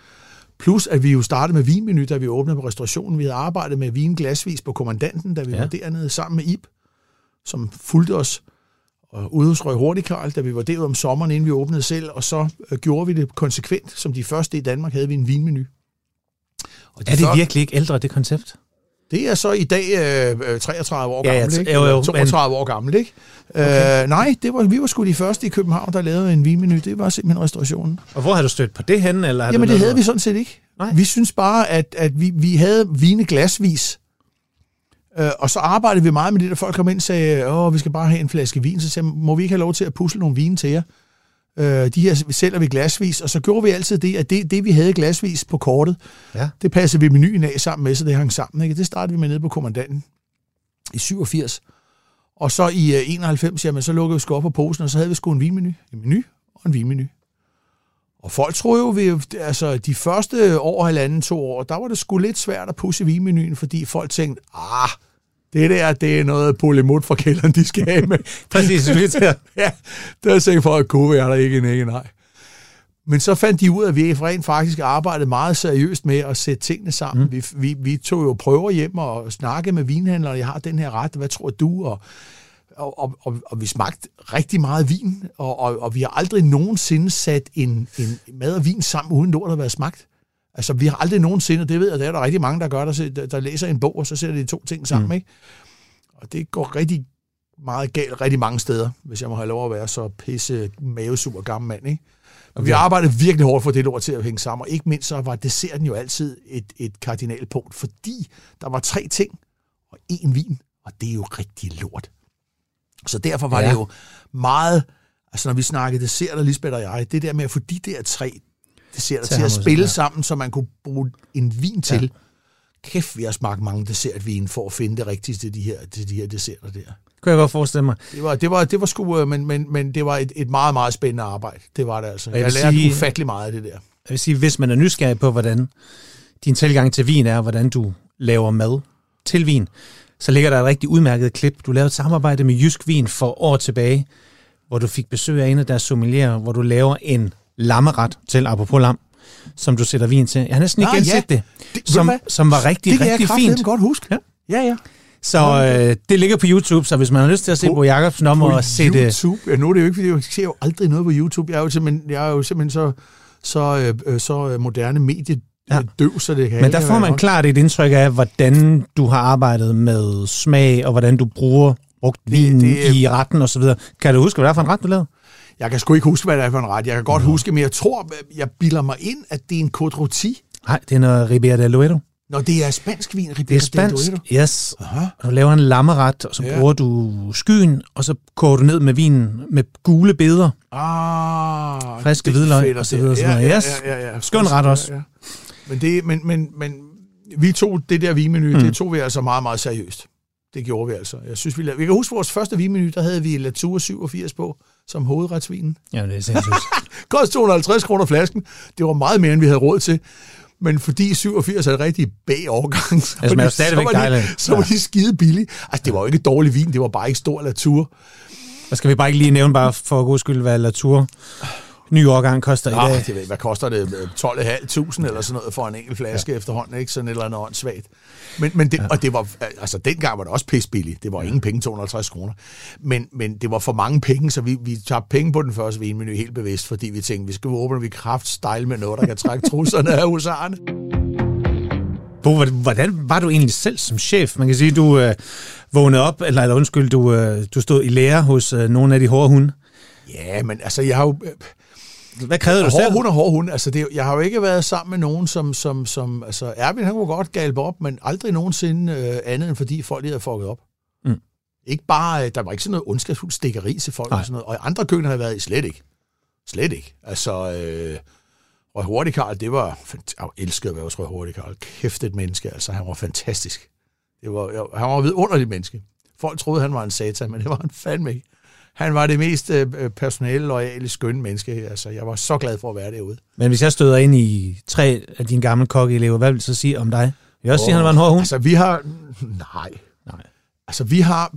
Plus, at vi jo startede med vinmenu, da vi åbnede på restaurationen. Vi havde arbejdet med vin glasvis på kommandanten, da vi ja. var dernede sammen med Ib, som fulgte os og ude hos Røg Hurtigkarl, da vi var derude om sommeren, inden vi åbnede selv, og så øh, gjorde vi det konsekvent. Som de første i Danmark havde vi en vinmenu. Og de er det før... virkelig ikke ældre, det koncept? Det er så i dag øh, 33 år gammel, ja, ikke? Jo, jo, 32 men... år gammel, ikke? Okay. Øh, nej, det var, vi var sgu de første i København, der lavede en vinmenu. Det var simpelthen restaurationen. Og hvor har du stødt på det henne? Eller Jamen, det havde noget? vi sådan set ikke. Nej. Vi synes bare, at, at vi, vi havde vine glasvis. Øh, og så arbejdede vi meget med det, der folk kom ind og sagde, åh, vi skal bare have en flaske vin. Så sagde må vi ikke have lov til at pusle nogle vine til jer? Øh, de her sælger vi glasvis, og så gjorde vi altid det, at det, det vi havde glasvis på kortet, ja. det passede vi menuen af sammen med, så det hang sammen. Ikke? Det startede vi med nede på kommandanten i 87. Og så i 91, øh, jamen, så lukkede vi sgu op på posen, og så havde vi sgu en vinmenu. En menu og en vinmenu. Og folk troede jo, vi, altså de første år, halvanden, to år, der var det sgu lidt svært at pusse vinmenuen, fordi folk tænkte, ah, det der, det er noget polymut fra kælderen, de skal have med. Præcis, ja, det er sikkert for, at kunne er der ikke en ikke nej. Men så fandt de ud af, at vi rent faktisk arbejdede meget seriøst med at sætte tingene sammen. Mm. Vi, vi, vi tog jo prøver hjem og snakkede med vinhandlere, jeg har den her ret, hvad tror du? Og, og, og, og, og vi smagte rigtig meget vin, og, og, og vi har aldrig nogensinde sat en, en mad og vin sammen, uden lort har været smagt. Altså, vi har aldrig nogensinde, det ved jeg, der er der rigtig mange, der gør, der, der læser en bog, og så sætter de to ting sammen, mm. ikke? Og det går rigtig meget galt rigtig mange steder, hvis jeg må have lov at være så pisse mavesur gammel mand, ikke? Okay. Vi arbejdede virkelig hårdt for det lort til at hænge sammen, og ikke mindst så var desserten jo altid et, et kardinalpunkt, fordi der var tre ting, og én vin, Og det er jo rigtig lort. Så derfor var Ja. det jo meget, altså når vi snakkede desserter, Lisbeth og jeg, det der med at få de der tre desserter Til at spille ja. sammen, så man kunne bruge en vin til. Ja. Kæft, vi har smagt mange dessertvin for at finde det rigtige til de her, til de her desserter der. Kunne jeg godt forestille mig. Det var, det var, det var sgu, øh, men, men, men det var et, et meget, meget spændende arbejde. Det var det altså. jeg Jeg, lærte sige- ufattelig meget af det der. Jeg vil sige, hvis man er nysgerrig på, hvordan din tilgang til vin er, hvordan du laver mad til vin, så ligger der et rigtig udmærket klip. Du lavede et samarbejde med Jysk Vin for år tilbage, hvor du fik besøg af en af deres sommelierer, hvor du laver en lammeret til apropos lam, som du sætter vin til. Jeg har næsten ikke Ah, genset ja. det, Det- som, som var rigtig, Det kan rigtig jeg kraftedeme fint. godt huske. Ja. ja. ja. Så øh, det ligger på YouTube, så hvis man har lyst til at se På- Bo Jacobsen om og sætte... YouTube. Ja, nu er det jo ikke, fordi jeg ser jo aldrig noget på YouTube. Jeg er jo simpelthen, jeg er jo simpelthen så, så, øh, så øh, moderne medie Ja. døv, så det kan Men der får man klart et indtryk af, hvordan du har arbejdet med smag, og hvordan du bruger brugt vinen det, det- i retten og så videre. Kan du huske, hvad det er for en ret, du lavede? Jeg kan sgu ikke huske, hvad det er for en ret. Jeg kan godt huske, men jeg tror, jeg bilder mig ind, at det er en Côte Rôti. Nej, det er noget Ribera del Duero. Når det er spansk vin, Ribera Det er del spansk, Duero. yes. Aha. Og du laver en lammeret, og så Ja. bruger du skyen, og så koger du ned med vinen med gule beder. Ah, Friske hvidløg og så videre, videre. Ja, Yes. ja, ja, ja. Skøn ret også. Ja, ja. Men, det, men, men, men vi tog det der vinmenu, Mm. mm. det tog vi altså meget, meget seriøst. Det gjorde vi altså. Jeg synes, vi lavede, vi kan huske vores første vinmenu, der havde vi Latour 87 på, som hovedretsvinen. Ja, det er sindssygt. Kost 250 kroner flasken. Det var meget mere, end vi havde råd til. Men fordi 87 er et rigtig bag-årgang, så, smager var de- så, var de, så var de skide billige. Altså, det var jo ikke dårlig vin, det var bare ikke stor Latour. og skal vi bare ikke lige nævne, bare for god skyld, hvad Latour ny årgang koster i Ah, dag? det ved, hvad koster det? 12.500 eller sådan noget for en enkelt flaske ja. efterhånden, ikke? Sådan et eller andet åndssvagt. Men, men det, ja. og det var, altså dengang var det også pisbilligt. Det var ingen penge, 250 kroner. Men, men det var for mange penge, så vi, vi tabte penge på den første vinmenu helt bevidst, fordi vi tænkte, vi skal åbne vi kraft style med noget, der kan trække trusserne af husarerne. Bo, hvordan- var du egentlig selv som chef? Man kan sige, du øh, vågnede op, eller, eller undskyld, du, øh, du stod i lære hos øh, nogle af de hårde hunde. Ja, men altså, jeg har jo... Hvad krævede du Hård selv? hund og hård hund. Altså, det, jeg har jo ikke været sammen med nogen, som... som, som altså, Erwin, han kunne godt galbe op, men aldrig nogensinde øh, andet, end fordi folk lige havde fucket op. Mm. Ikke bare... øh, Der var ikke sådan noget ondskabsfuldt stikkeri til folk Nej. og sådan noget. Og andre køkkener har været i slet ikke. Slet ikke. Altså... Øh, Røg Hurtig Karl, det var... Jeg elskede at være hos Hurtig Karl. Kæft et menneske, altså. Han var fantastisk. Det var, jeg, han var et vidunderligt menneske. Folk troede, han var en satan, men det var han fandme ikke. Han var det mest øh, personale, loyale, skønne menneske. Altså, jeg var så glad for at være derude. Men hvis jeg støder ind i tre af dine gamle kokkeelever, hvad vil du så sige om dig? Jeg vil også sige, at han var en hård hund. Altså, vi har... Nej. Nej. Altså, vi har...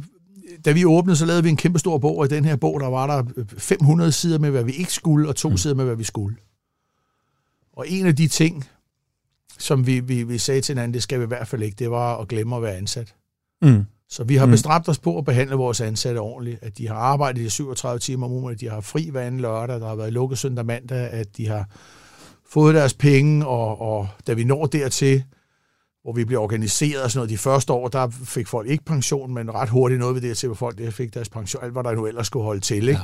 Da vi åbnede, så lavede vi en kæmpe stor bog, og i den her bog, der var der 500 sider med, hvad vi ikke skulle, og to mm. sider med, hvad vi skulle. Og en af de ting, som vi, vi, vi sagde til hinanden, det skal vi i hvert fald ikke, det var at glemme at være ansat. Mm. Så vi har Mm. bestræbt os på at behandle vores ansatte ordentligt, at de har arbejdet i 37 timer om ugen, at de har fri hver anden lørdag, der har været lukket søndag mandag, at de har fået deres penge, og, og da vi når dertil, hvor vi bliver organiseret og sådan noget, de første år, der fik folk ikke pension, men ret hurtigt nåede vi dertil, hvor folk der fik deres pension, alt hvad der nu ellers skulle holde til. Ikke? Ja.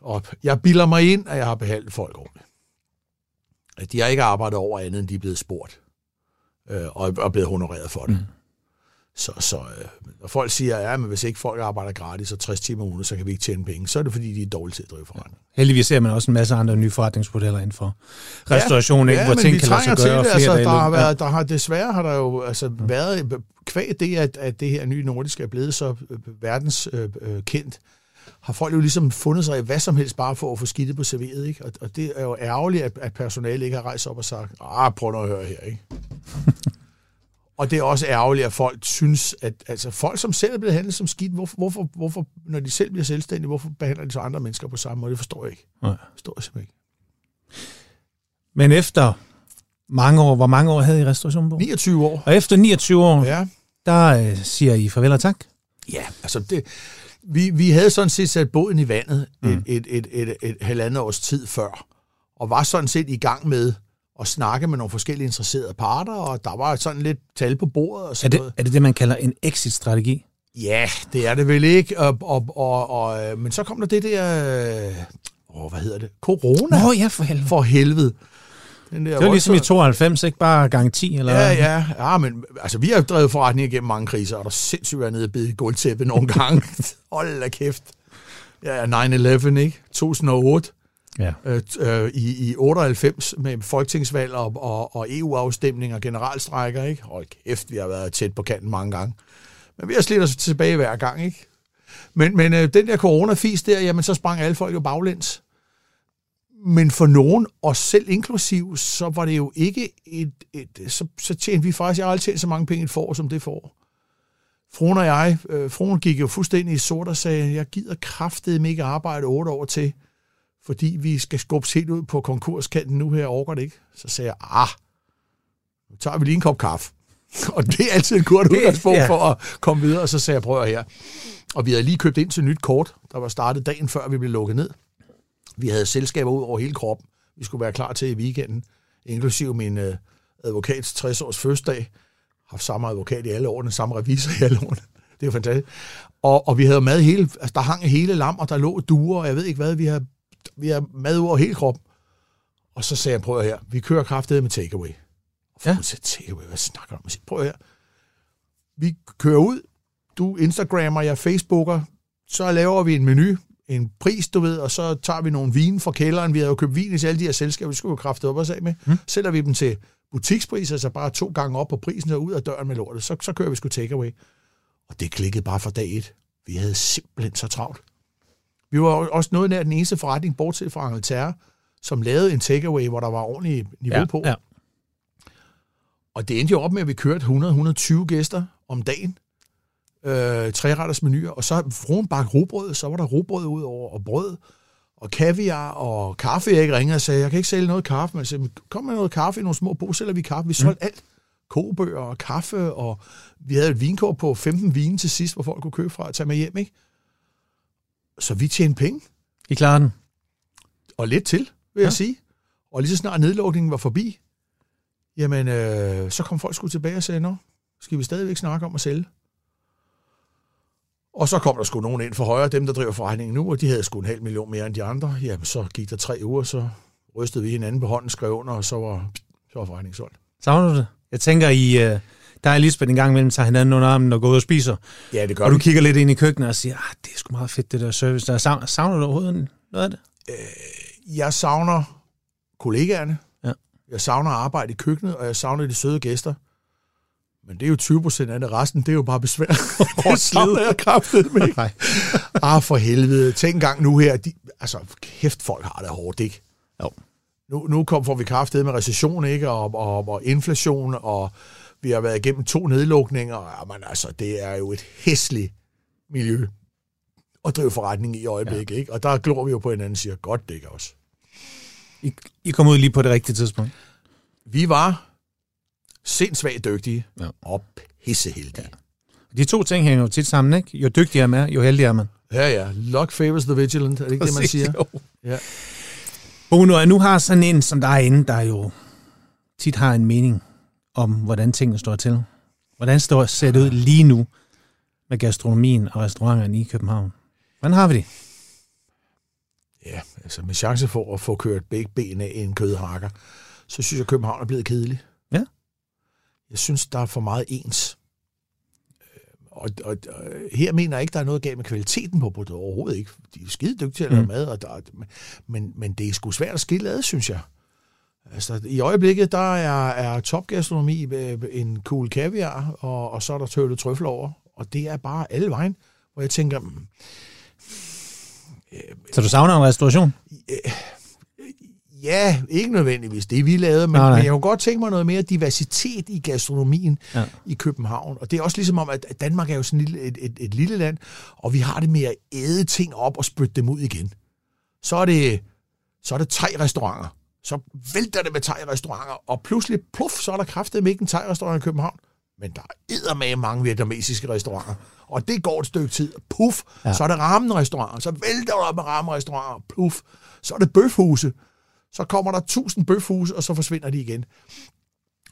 Og jeg bilder mig ind, at jeg har behandlet folk ordentligt. At de har ikke arbejdet over andet, end de er blevet spurgt, øh, og er blevet honoreret for det. Mm. Mm. Så, så øh, når folk siger, ja, men hvis ikke folk arbejder gratis og 60 timer om ugen, så kan vi ikke tjene penge, så er det fordi, de er dårlige til at drive forretning. Heldigvis ser man også en masse andre nye forretningsmodeller inden for restauration, ikke? Ja, hvor ting kan lade sig gøre, til flere det. Altså, der har løb. Ja. været, der har desværre har der jo altså, været, kvæg det, at, at det her nye nordiske er blevet så øh, verdens øh, øh, kendt, har folk jo ligesom fundet sig i hvad som helst bare for at få skidtet på serveret, ikke? Og, og det er jo ærgerligt, at, at personalet ikke har rejst op og sagt, ah, prøv at høre her, ikke? og det er også ærgerligt, at folk synes, at altså, folk, som selv er blevet handlet som skidt, hvorfor, hvorfor, hvorfor, når de selv bliver selvstændige, hvorfor behandler de så andre mennesker på samme måde? Det forstår jeg ikke. Nej. Det forstår jeg simpelthen ikke. Men efter mange år, hvor mange år havde I restaurationen på? 29 år. Og efter 29 år, Ja. der øh, siger I farvel og tak. Ja, altså det, vi, vi havde sådan set sat båden i vandet Mm. et, et, et, et, et halvandet års tid før, og var sådan set i gang med at snakke med nogle forskellige interesserede parter, og der var sådan lidt tal på bordet og Er sådan det, noget. er det det, man kalder en exit-strategi? Ja, det er det vel ikke, og, og, og, og, øh, men så kom der det der, øh, åh, hvad hedder det, corona Nå ja, for helvede. for helvede. Den der Det var ligesom i voldsomme- 92, ikke bare gang 10, eller Ja, ja, ja, men altså, vi har drevet forretninger gennem mange kriser, og der er sindssygt været nede og bide i gulvtæppet nogle gange. Hold da kæft. Ja, 9-11, ikke? 2008 ja. Øh, øh, i, i 98 med folketingsvalg og, og, og EU-afstemning og generalstrækker, ikke? Hold kæft, vi har været tæt på kanten mange gange. Men vi har slidt os tilbage hver gang, ikke? Men, men øh, den der coronafis der, jamen så sprang alle folk jo baglæns. Men for nogen, og selv inklusiv, så var det jo ikke et... et så, så tjente vi faktisk... Jeg har aldrig tjent så mange penge et forår, som det får. Fruen og jeg, øh, fruen gik jo fuldstændig i sort og sagde, jeg gider kraftedeme ikke arbejde otte år til, fordi vi skal skubbe helt ud på konkurskanten nu her, overgår det ikke? Så sagde jeg, ah, nu tager vi lige en kop kaffe. og det er altid et godt udgangspunkt ja. for at komme videre, og så sagde jeg, prøv her. Og vi havde lige købt ind til et nyt kort, der var startet dagen før vi blev lukket ned. Vi havde selskaber ud over hele kroppen. Vi skulle være klar til i weekenden, inklusive min øh, advokats 60 års fødselsdag. Haft samme advokat i alle årene, samme revisor i alle årene. Det er jo fantastisk. Og, og vi havde mad hele, altså der hang hele lam, og der lå duer, og jeg ved ikke hvad, vi har, vi har mad over hele kroppen. Og så sagde jeg, prøv her, vi kører kraftedet med takeaway. Ja. ja. sagde, takeaway, hvad snakker du om? Prøv her. Vi kører ud, du Instagrammer, jeg Facebooker, så laver vi en menu, en pris, du ved, og så tager vi nogle vin fra kælderen. Vi havde jo købt vin i alle de her selskaber, vi skulle jo kraftet op os af med. Mm. Sætter vi dem til butikspris, altså bare to gange op på prisen og ud af døren med lortet. Så, så kører vi sgu takeaway. Og det klikkede bare fra dag et. Vi havde simpelthen så travlt. Vi var også noget nær den eneste forretning, bortset fra Angleterre, som lavede en takeaway, hvor der var ordentlig niveau Ja, på. ja. Og det endte jo op med, at vi kørte 100-120 gæster om dagen. Øh, treretters menuer. Og så fruen bakke rugbrød, så var der rugbrød ud over, og brød, og kaviar, og kaffe. Jeg ikke ringede og sagde, jeg kan ikke sælge noget kaffe. Men jeg sagde, kom med noget kaffe i nogle små poser, sælger vi kaffe. Vi solgte mm. alt. Kobøger og kaffe, og vi havde et vinkort på 15 vine til sidst, hvor folk kunne købe fra og tage med hjem. Ikke? Så vi tjente penge, I klarer den. og lidt til, vil Ja. jeg sige. Og lige så snart nedlukningen var forbi, jamen, øh, så kom folk sgu tilbage og sagde, nå, skal vi stadigvæk snakke om at sælge? Og så kom der sgu nogen ind for højre, dem der driver forretningen nu, og de havde sgu en halv million mere end de andre. Jamen, så gik der tre uger, så rystede vi hinanden på hånden, skrev under, og så var, så var forretningen solgt. Savner du det? Jeg tænker, I, uh, der er Lisbeth en gang imellem tager hinanden under armen og går ud og spiser. Ja, det gør Og du vi. kigger lidt ind i køkkenet og siger, ah, det er sgu meget fedt, det der service. Der savner, savner du overhovedet noget af det? Jeg savner kollegaerne. Ja. Jeg savner arbejde i køkkenet, og jeg savner de søde gæster. Men det er jo 20 procent af det. Resten, det er jo bare besvær. det savner jeg kraftet med. Nej. ah, for helvede. Tænk engang nu her. De, altså, kæft, folk har det hårdt, ikke? Jo. Nu, nu kom, får vi kraftet med recession, ikke? Og, og, og inflation, og vi har været igennem to nedlukninger. Jamen, altså, det er jo et hæsligt miljø at drive forretning i øjeblikket, ja. ikke? Og der glor vi jo på hinanden og siger, godt det også. I, I kom ud lige på det rigtige tidspunkt. Vi var sindssygt dygtige Ja. ja. og pisseheldige. De to ting hænger jo tit sammen, ikke? Jo dygtigere man er, jo heldigere er man. Ja, ja. Luck favors the vigilant, er det ikke det, man Præcis, siger? jo. Ja. At nu har sådan en som dig inde, der jo tit har en mening om, hvordan tingene står til. Hvordan står ser det ud lige nu med gastronomien og restauranterne i København? Hvordan har vi det? Ja, altså med chance for at få kørt begge ben af i en kødhakker, så synes jeg, at København er blevet kedelig. Ja. Jeg synes, der er for meget ens. Øh, Og, og, og her mener jeg ikke, der er noget galt med kvaliteten på produktet overhovedet ikke. De er skide dygtige til at lave Mm. mad, og der, men, men det er sgu svært at skille ad, synes jeg. Altså, I øjeblikket, der er, er topgastronomi med en cool kaviar, og, og så er der tøvlet trøffel over, og det er bare alle vejen, hvor jeg tænker, mm, Så du savner en restauration? Ja, ikke nødvendigvis det, vi lavede, men, Nej, nej. men jeg kunne godt tænke mig noget mere diversitet i gastronomien Ja. i København. Og det er også ligesom om, at at Danmark er jo sådan et, lille- et, et, et lille land, og vi har det med at æde ting op og spytte dem ud igen. Så er det, så er det tre restauranter. Så vælter det med tre restauranter, og pludselig, pluff, så er der kraftet ikke en thai restaurant i København. Men der er med mange vietnamesiske restauranter. Og det går et stykke tid. Puff, Ja. så er det ramen-restauranter. Så vælter der op med ramen-restauranter. Puff, så er det bøfhuse. Så kommer der tusind bøfhuse, og så forsvinder de igen.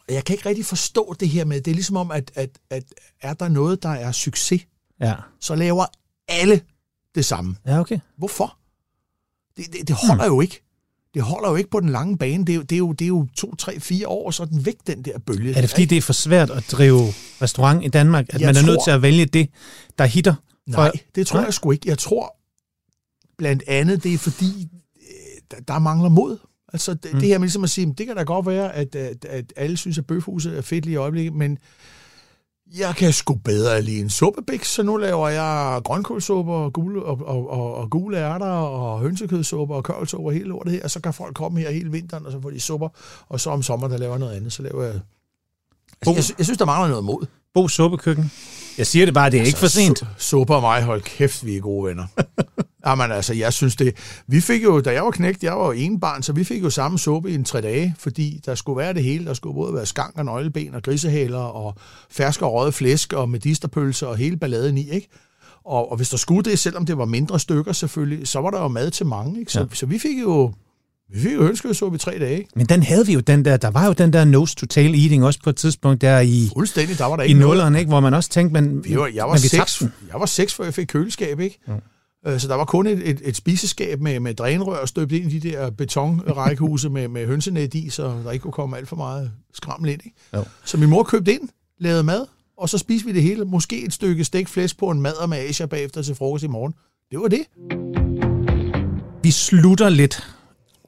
Jeg kan ikke rigtig forstå det her med, det er ligesom om, at, at, at er der noget, der er succes, Ja. så laver alle det samme. Ja, okay. Hvorfor? Det, det, det holder jo ikke. Det holder jo ikke på den lange bane. Det er jo, det er jo, det er jo to, tre, fire år, så er den væk, den der bølge. Er det fordi, det er for svært at drive restaurant i Danmark, at Jeg man er nødt til at vælge det, der hitter? Nej, det tror Nej. jeg sgu ikke. Jeg tror blandt andet, det er fordi, øh, der, der mangler mod. Altså det, mm. det her med ligesom at sige, det kan da godt være, at, at, at alle synes, at bøfhuset er fedt lige i øjeblikket, men jeg kan sgu bedre lide en suppebæk, så nu laver jeg grønkålsuppe og gule, og, og, og, og gule ærter og hønsekødsuppe og kørvelsuppe og hele lortet her, og så kan folk komme her hele vinteren, og så får de supper, og så om sommeren, der laver jeg noget andet, så laver jeg... Altså, jeg, sy- jeg synes, der mangler noget mod. Bo suppekøkken. Jeg siger det bare, det er ikke for sent. Su- Suppe og mig, hold kæft, vi er gode venner. Jamen altså, jeg synes det... Vi fik jo, da jeg var knægt, jeg var jo en barn, så vi fik jo samme suppe i en tre dage, fordi der skulle være det hele. Der skulle både være skank og nøgleben og grisehaler og fersk og røget flæsk og medisterpølse og hele balladen i, ikke? Og, og hvis der skulle det, selvom det var mindre stykker selvfølgelig, så var der jo mad til mange, ikke? Så, Ja. så vi fik jo... Vi fik jo hønskødsuppe i tre dage. Men den havde vi jo, den der, der var jo den der nose to tail eating også på et tidspunkt der i, Fuldstændig, der var der i ikke noget. nullerne, ikke? hvor man også tænkte, men, Vi var, jeg, var men seks, jeg var seks, før jeg fik køleskab, ikke? Ja. Så der var kun et, et, et spiseskab med, med drænrør støbt ind i de der betonrækkehuse med, med hønsenet i, så der ikke kunne komme alt for meget skrammel ind. Ikke? Jo. Så min mor købte ind, lavede mad, og så spiste vi det hele. Måske et stykke stegt flæsk på en mad med Asia bagefter til frokost i morgen. Det var det. Vi slutter lidt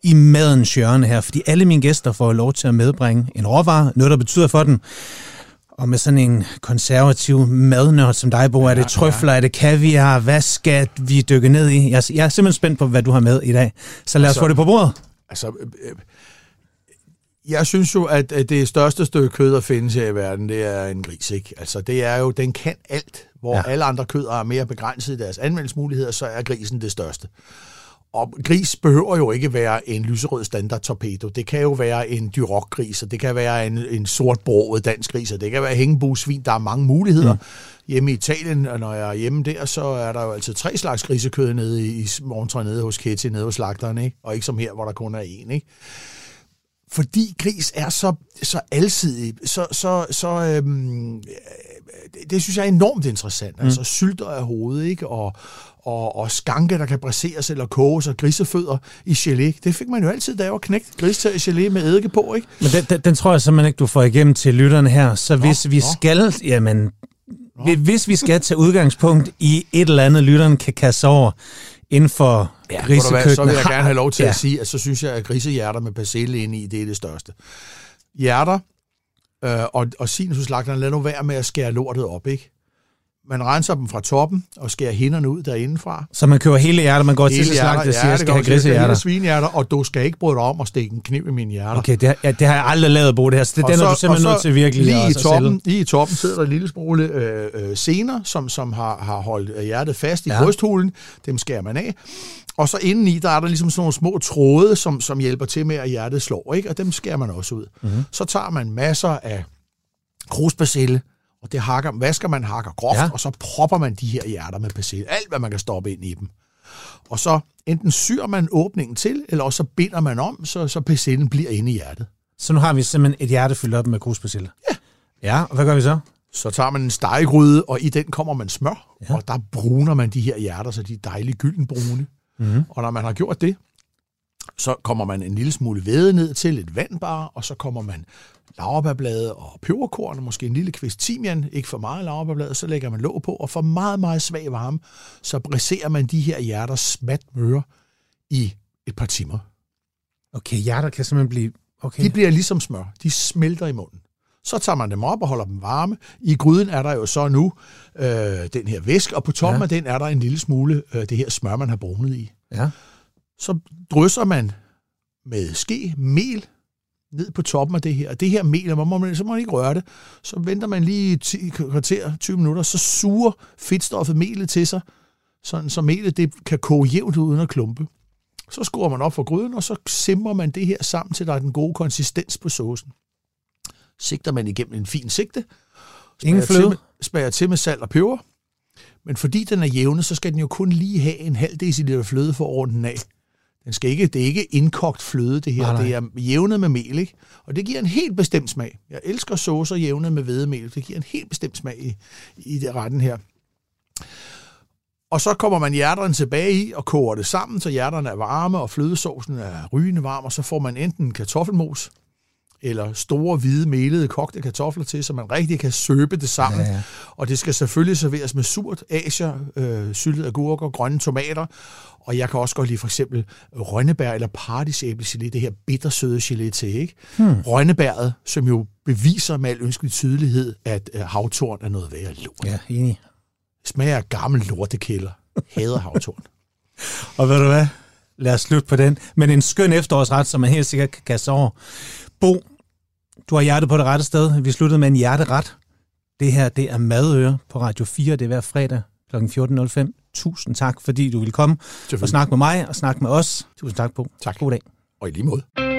i madens hjørne her, fordi alle mine gæster får lov til at medbringe en råvare, noget der betyder for den. Og med sådan en konservativ madnørd som dig, Bo, er det trøfler, er det kaviar, hvad skal vi dykke ned i? Jeg, jeg er simpelthen spændt på, hvad du har med i dag. Så lad os Altså- få det på bordet. Altså, øh, øh, jeg synes jo, at, det største stykke kød, der findes her i verden, det er en gris, ikke? Altså, det er jo, den kan alt. Hvor Ja. ja. alle andre kød er mere begrænset i deres anvendelsesmuligheder, så er grisen det største. Og gris behøver jo ikke være en lyserød standard torpedo. Det kan jo være en dyrok-gris, og det kan være en, en sort broget dansk gris, og det kan være hængebusvin. Der er mange muligheder. Mm. Hjemme i Italien, og når jeg er hjemme der, så er der jo altid tre slags grisekød nede i, morgentøj nede hos Ketty, nede hos slagteren, ikke? og ikke som her, hvor der kun er én. Ikke? fordi gris er så, så alsidig, så, så, så øhm, øh, det, det synes jeg er enormt interessant. Mm. Altså sylter af hovedet, ikke? Og, og, og skanke, der kan braseres eller koges, og grisefødder i gelé. Det fik man jo altid, da jeg var knægt. Gris i gelé med eddike på, ikke? Men den, den, den tror jeg simpelthen ikke, du får igennem til lytterne her. Så hvis vi nå. skal, jamen, nå. hvis vi skal tage udgangspunkt i et eller andet, lytterne kan kaste over inden for ja, grisekøkkenet. så vil jeg gerne have lov til Ja. at sige, at så synes jeg, at grisehjerter med persille inde i, det er det største. Hjerter øh, og, og sinuslagterne, lad nu være med at skære lortet op, ikke? Man renser dem fra toppen og skærer hinderne ud derindefra. Så man køber hele hjertet, man går til til slagter og siger, jeg skal have grisehjerter. Hele svinehjerter, og du skal ikke bryde dig om at stikke en kniv i mine hjerter. Okay, det har, ja, det har jeg aldrig lavet, Bo, det her. Så det, Og den er så- du simpelthen nødt til virkelig lige i toppen. Lige i toppen sidder der en lille smule øh, øh, sener, som, som har, har holdt hjertet fast i Ja. brysthulen. Dem skærer man af. Og så indeni, der er der ligesom sådan nogle små tråde, som, som hjælper til med, at hjertet slår. Ikke? Og dem skærer man også ud. Mhm. Mm-hmm. Så tager man masser af krusbasille, og det hakker, vasker man hakker groft, Ja. og så propper man de her hjerter med persille. Alt, hvad man kan stoppe ind i dem. Og så enten syr man åbningen til, eller også så binder man om, så, så persillen bliver inde i hjertet. Så nu har vi simpelthen et hjerte fyldt op med krusbasille. Ja. Ja, og hvad gør vi så? Så tager man en stegegryde, og i den kommer man smør, Ja. ja. og der bruner man de her hjerter, så de er dejligt gyldenbrune. Mm-hmm. Og når man har gjort det, så kommer man en lille smule væde ned til et vand bare, og så kommer man laurbærblade og peberkorn, og måske en lille kvist timian, ikke for meget laurbærblade, så lægger man låg på, og for meget, meget svag varme, så briserer man de her hjerter smat møre i et par timer. Okay, hjerter kan simpelthen blive... Okay. De bliver ligesom smør. De smelter i munden. Så tager man dem op og holder dem varme. I gryden er der jo så nu øh, den her væske, og på toppen Ja. af den er der en lille smule øh, det her smør, man har brunet i. Ja. Så drysser man med ske mel ned på toppen af det her. Og det her mel, og må man, så må man ikke røre det. Så venter man lige 10 kvarter, 20 minutter, så suger fedtstoffet melet til sig, sådan så melet det kan koge jævnt uden at klumpe. Så skruer man op for gryden, og så simmer man det her sammen, til der er den gode konsistens på saucen. Sigter man igennem en fin sigte, Ingen spærer til, fløde? med, spærer til med salt og peber. Men fordi den er jævnet, så skal den jo kun lige have en halv deciliter fløde for at runde den af. Den skal ikke, det er ikke indkogt fløde, det her. Nej, nej. Det er jævnet med mel, ikke? Og det giver en helt bestemt smag. Jeg elsker saucer jævnet med hvedemel. Det giver en helt bestemt smag i, i det retten her. Og så kommer man hjerterne tilbage i og koger det sammen, så hjerterne er varme, og flødesovsen er rygende varm, og så får man enten kartoffelmos, eller store, hvide, melede, kogte kartofler til, så man rigtig kan søbe det sammen. Ja, ja. Og det skal selvfølgelig serveres med surt, asier, øh, syltede agurker, grønne tomater, og jeg kan også godt lide for eksempel rønnebær eller paradisæblegelé, det her bittersøde gelé til, ikke? Hmm. Rønnebæret, som jo beviser med al ønskelig tydelighed, at øh, havtorn er noget værre lort. Ja, enig. Smager af gammel lortekælder. Hader havtorn. og ved du hvad? Lad os slutte på den. Men en skøn efterårsret, som man helt sikkert kan kaste over. Bo, du har hjertet på det rette sted. Vi sluttede med en hjerteret. Det her, det er Madøre på Radio 4. Det er hver fredag kl. 14.05. Tusind tak, fordi du vil komme og snakke med mig og snakke med os. Tusind tak, på. Tak. God dag. Og i lige måde.